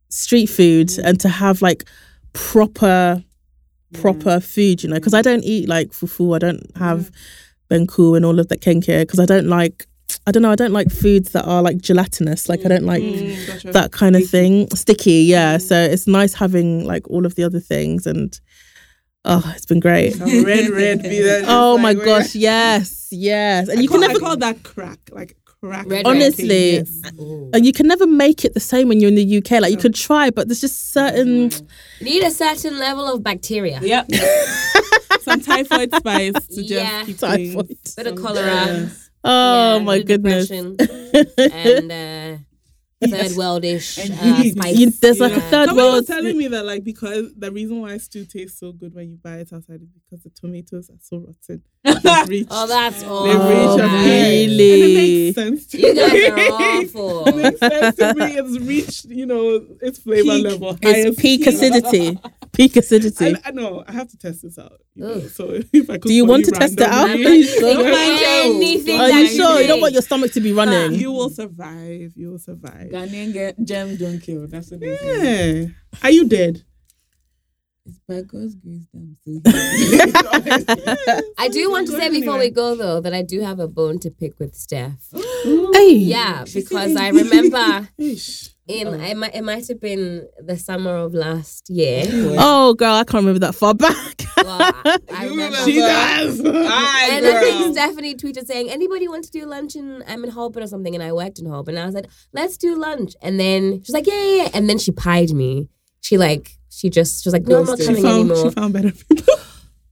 Speaker 4: street food mm. and to have like proper, proper food. You know, because I don't eat like fufu. I don't have banku and all of that kenke because I don't like. I don't know. I don't like foods that are like gelatinous. Like I mm. don't like
Speaker 1: Mm, gotcha.
Speaker 4: that kind of thing. Sticky, yeah. Mm. So it's nice having like all of the other things and oh, it's been great.
Speaker 1: Some red, red. be that just
Speaker 4: Oh
Speaker 1: like
Speaker 4: my
Speaker 1: where-
Speaker 4: gosh, yes, yes. And
Speaker 1: I
Speaker 4: you
Speaker 1: call,
Speaker 4: can
Speaker 1: I
Speaker 4: never
Speaker 1: call that crack, like crack.
Speaker 2: Red
Speaker 4: Honestly,
Speaker 1: Yes.
Speaker 4: and you can never make it the same when you're in the UK. Like you could try, but there's just certain.
Speaker 2: You need a certain level of bacteria.
Speaker 3: Yep.
Speaker 1: some typhoid spice to just
Speaker 2: Yeah.
Speaker 1: keep
Speaker 4: Typhoid.
Speaker 1: things-
Speaker 2: Bit of
Speaker 1: some-
Speaker 2: cholera.
Speaker 1: yes.
Speaker 4: Oh
Speaker 2: Yeah,
Speaker 4: my goodness!
Speaker 2: and uh, third worldish
Speaker 3: And
Speaker 2: uh,
Speaker 3: heat.
Speaker 2: spice.
Speaker 4: You, there's like a
Speaker 2: Yeah.
Speaker 4: third
Speaker 1: Somebody was
Speaker 4: world.
Speaker 1: telling me that like because the reason why stew tastes so good when you buy it outside is because the tomatoes are so rotten. Reached,
Speaker 2: Oh, that's all.
Speaker 1: they've
Speaker 2: awful.
Speaker 1: reached a
Speaker 4: really?
Speaker 1: And it makes sense to
Speaker 2: You guys
Speaker 1: me.
Speaker 2: are awful.
Speaker 1: it makes sense to me. It's reached, you know, its flavor
Speaker 3: Peak.
Speaker 1: level.
Speaker 4: It's peak acidity. Peak acidity.
Speaker 1: I, I know. I have to test this out. You know, so if I could
Speaker 4: Do you
Speaker 1: call
Speaker 4: want to test it out?
Speaker 1: randomly,
Speaker 4: Are you sure?
Speaker 2: Anything
Speaker 4: Are you sure? You don't want your stomach to be running.
Speaker 1: You will survive. You will survive.
Speaker 3: Ghanaian ge- gems don't kill. That's what they say.
Speaker 1: Yeah. Are you dead?
Speaker 3: It's by God's grace that I'm
Speaker 2: I do want to say before
Speaker 1: anyway.
Speaker 2: we go though that I do have a bone to pick with Steph.
Speaker 4: Hey.
Speaker 2: Yeah, because I remember
Speaker 1: Ish.
Speaker 2: in oh. it might, it might have been the summer of last year.
Speaker 4: Oh, girl, I can't remember that far back.
Speaker 2: Well, I, I
Speaker 3: You
Speaker 2: remember.
Speaker 3: remember.
Speaker 1: She does.
Speaker 3: Aye,
Speaker 2: And I think. Stephanie tweeted saying, "Anybody want to do lunch in I'm in Holborn or something?" And I worked in Holborn. And I was like, "Let's do lunch." And then she's like, "Yeah, yeah." yeah." And then she pied me. She like she just she was like, "No, I'm not
Speaker 3: Ghosted.
Speaker 1: She
Speaker 2: coming
Speaker 1: found,
Speaker 2: anymore."
Speaker 1: she found better people.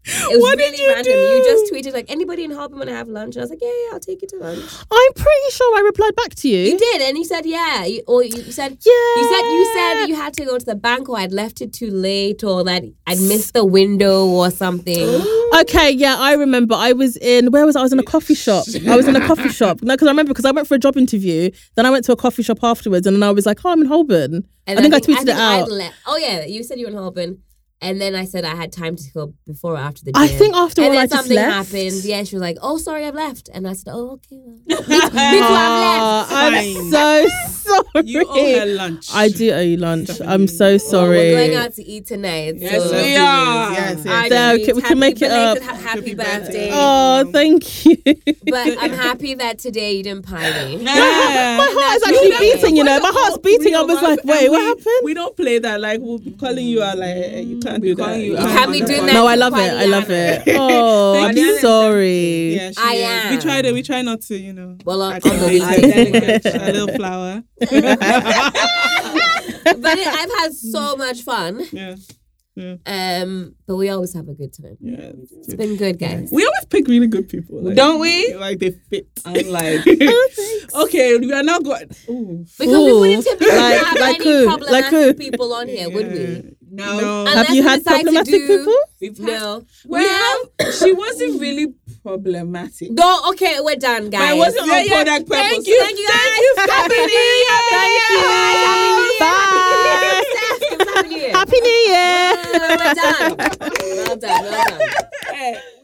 Speaker 2: It was
Speaker 1: What
Speaker 2: really
Speaker 1: did you
Speaker 2: random. You just tweeted like, "Anybody in Holborn want to have lunch?" And I was like, "Yeah, yeah, I'll take you to lunch."
Speaker 4: I'm pretty sure I replied back to you.
Speaker 2: You did, and you said, "Yeah," you, or you said.
Speaker 4: Yeah.
Speaker 2: You said you said you had to go to the bank or I'd left it too late or that I'd missed the window or something.
Speaker 4: Okay, yeah, I remember. I was in where was I? I was in a coffee shop. I was in a coffee shop. No, because I remember because I went for a job interview. Then I went to a coffee shop afterwards, and then I was like, "Oh, I'm in Holborn."
Speaker 2: And
Speaker 4: I think I tweeted it
Speaker 2: I'd
Speaker 4: out.
Speaker 2: le- oh yeah, you said you were in Holborn, and then I said I had time to go before or after the gym.
Speaker 4: I think after
Speaker 2: and
Speaker 4: all,
Speaker 2: then
Speaker 4: I just
Speaker 2: something
Speaker 4: left.
Speaker 2: happened. Yeah, she was like, "Oh, sorry, I've left," and I said, "Oh, okay." Well. me, too, me too, I've left.
Speaker 4: I'm
Speaker 1: Fine.
Speaker 4: so sorry.
Speaker 1: You owe her lunch.
Speaker 4: I do owe you lunch. I'm so
Speaker 2: Well,
Speaker 4: sorry.
Speaker 2: we're going out to eat tonight.
Speaker 3: Yes,
Speaker 2: so
Speaker 3: we are.
Speaker 1: Yes, yes.
Speaker 2: I
Speaker 4: There,
Speaker 2: just
Speaker 4: okay, we can make it up.
Speaker 2: belated ha- Happy,
Speaker 1: Happy
Speaker 2: birthday.
Speaker 1: birthday.
Speaker 4: Oh, thank you.
Speaker 2: But I'm happy that today you didn't pie me.
Speaker 4: My heart is actually
Speaker 2: okay.
Speaker 4: beating, you know. My heart's beating. I was like, wait, what happened?
Speaker 1: We don't play that. Like we'll be calling you out. Like you can't do that.
Speaker 3: calling you
Speaker 1: can't do
Speaker 2: be doing
Speaker 1: that.
Speaker 2: that.
Speaker 4: No, I love it. I love it. Oh, I'm
Speaker 3: you.
Speaker 4: sorry.
Speaker 1: Yeah, she
Speaker 2: I
Speaker 1: is.
Speaker 2: am.
Speaker 1: We try to. We try not to. You know.
Speaker 2: Well, on-
Speaker 1: act
Speaker 2: on the
Speaker 1: like
Speaker 3: weekend.
Speaker 1: a little flower.
Speaker 2: But it, I've had so much fun.
Speaker 1: Yeah.
Speaker 2: Um, but we always have a good time.
Speaker 1: Yeah.
Speaker 2: It's been good, guys.
Speaker 1: We always pick really good people. Like,
Speaker 3: Don't we?
Speaker 1: Like they fit.
Speaker 3: I'm like,
Speaker 1: okay, we are now going. Ooh.
Speaker 2: Because we wouldn't typically
Speaker 4: Like-
Speaker 2: have
Speaker 4: like
Speaker 2: any
Speaker 4: who?
Speaker 2: problematic
Speaker 4: Like
Speaker 2: people on here, would we?
Speaker 3: no.
Speaker 1: No.
Speaker 4: Have you had problematic
Speaker 2: do-
Speaker 4: people?
Speaker 3: We've had-
Speaker 2: No.
Speaker 3: Well, she wasn't really problematic.
Speaker 2: No, okay, we're done, guys.
Speaker 3: But it wasn't
Speaker 1: Yeah,
Speaker 3: on
Speaker 1: yeah.
Speaker 3: product purpose.
Speaker 2: Thank you, thank you, guys.
Speaker 3: Happy New Year.
Speaker 2: Thank you. Happy New Year.
Speaker 4: Bye.
Speaker 2: Happy New Year.
Speaker 4: Happy New Year.
Speaker 2: We're done. Well done, well done.
Speaker 3: Hey, eh,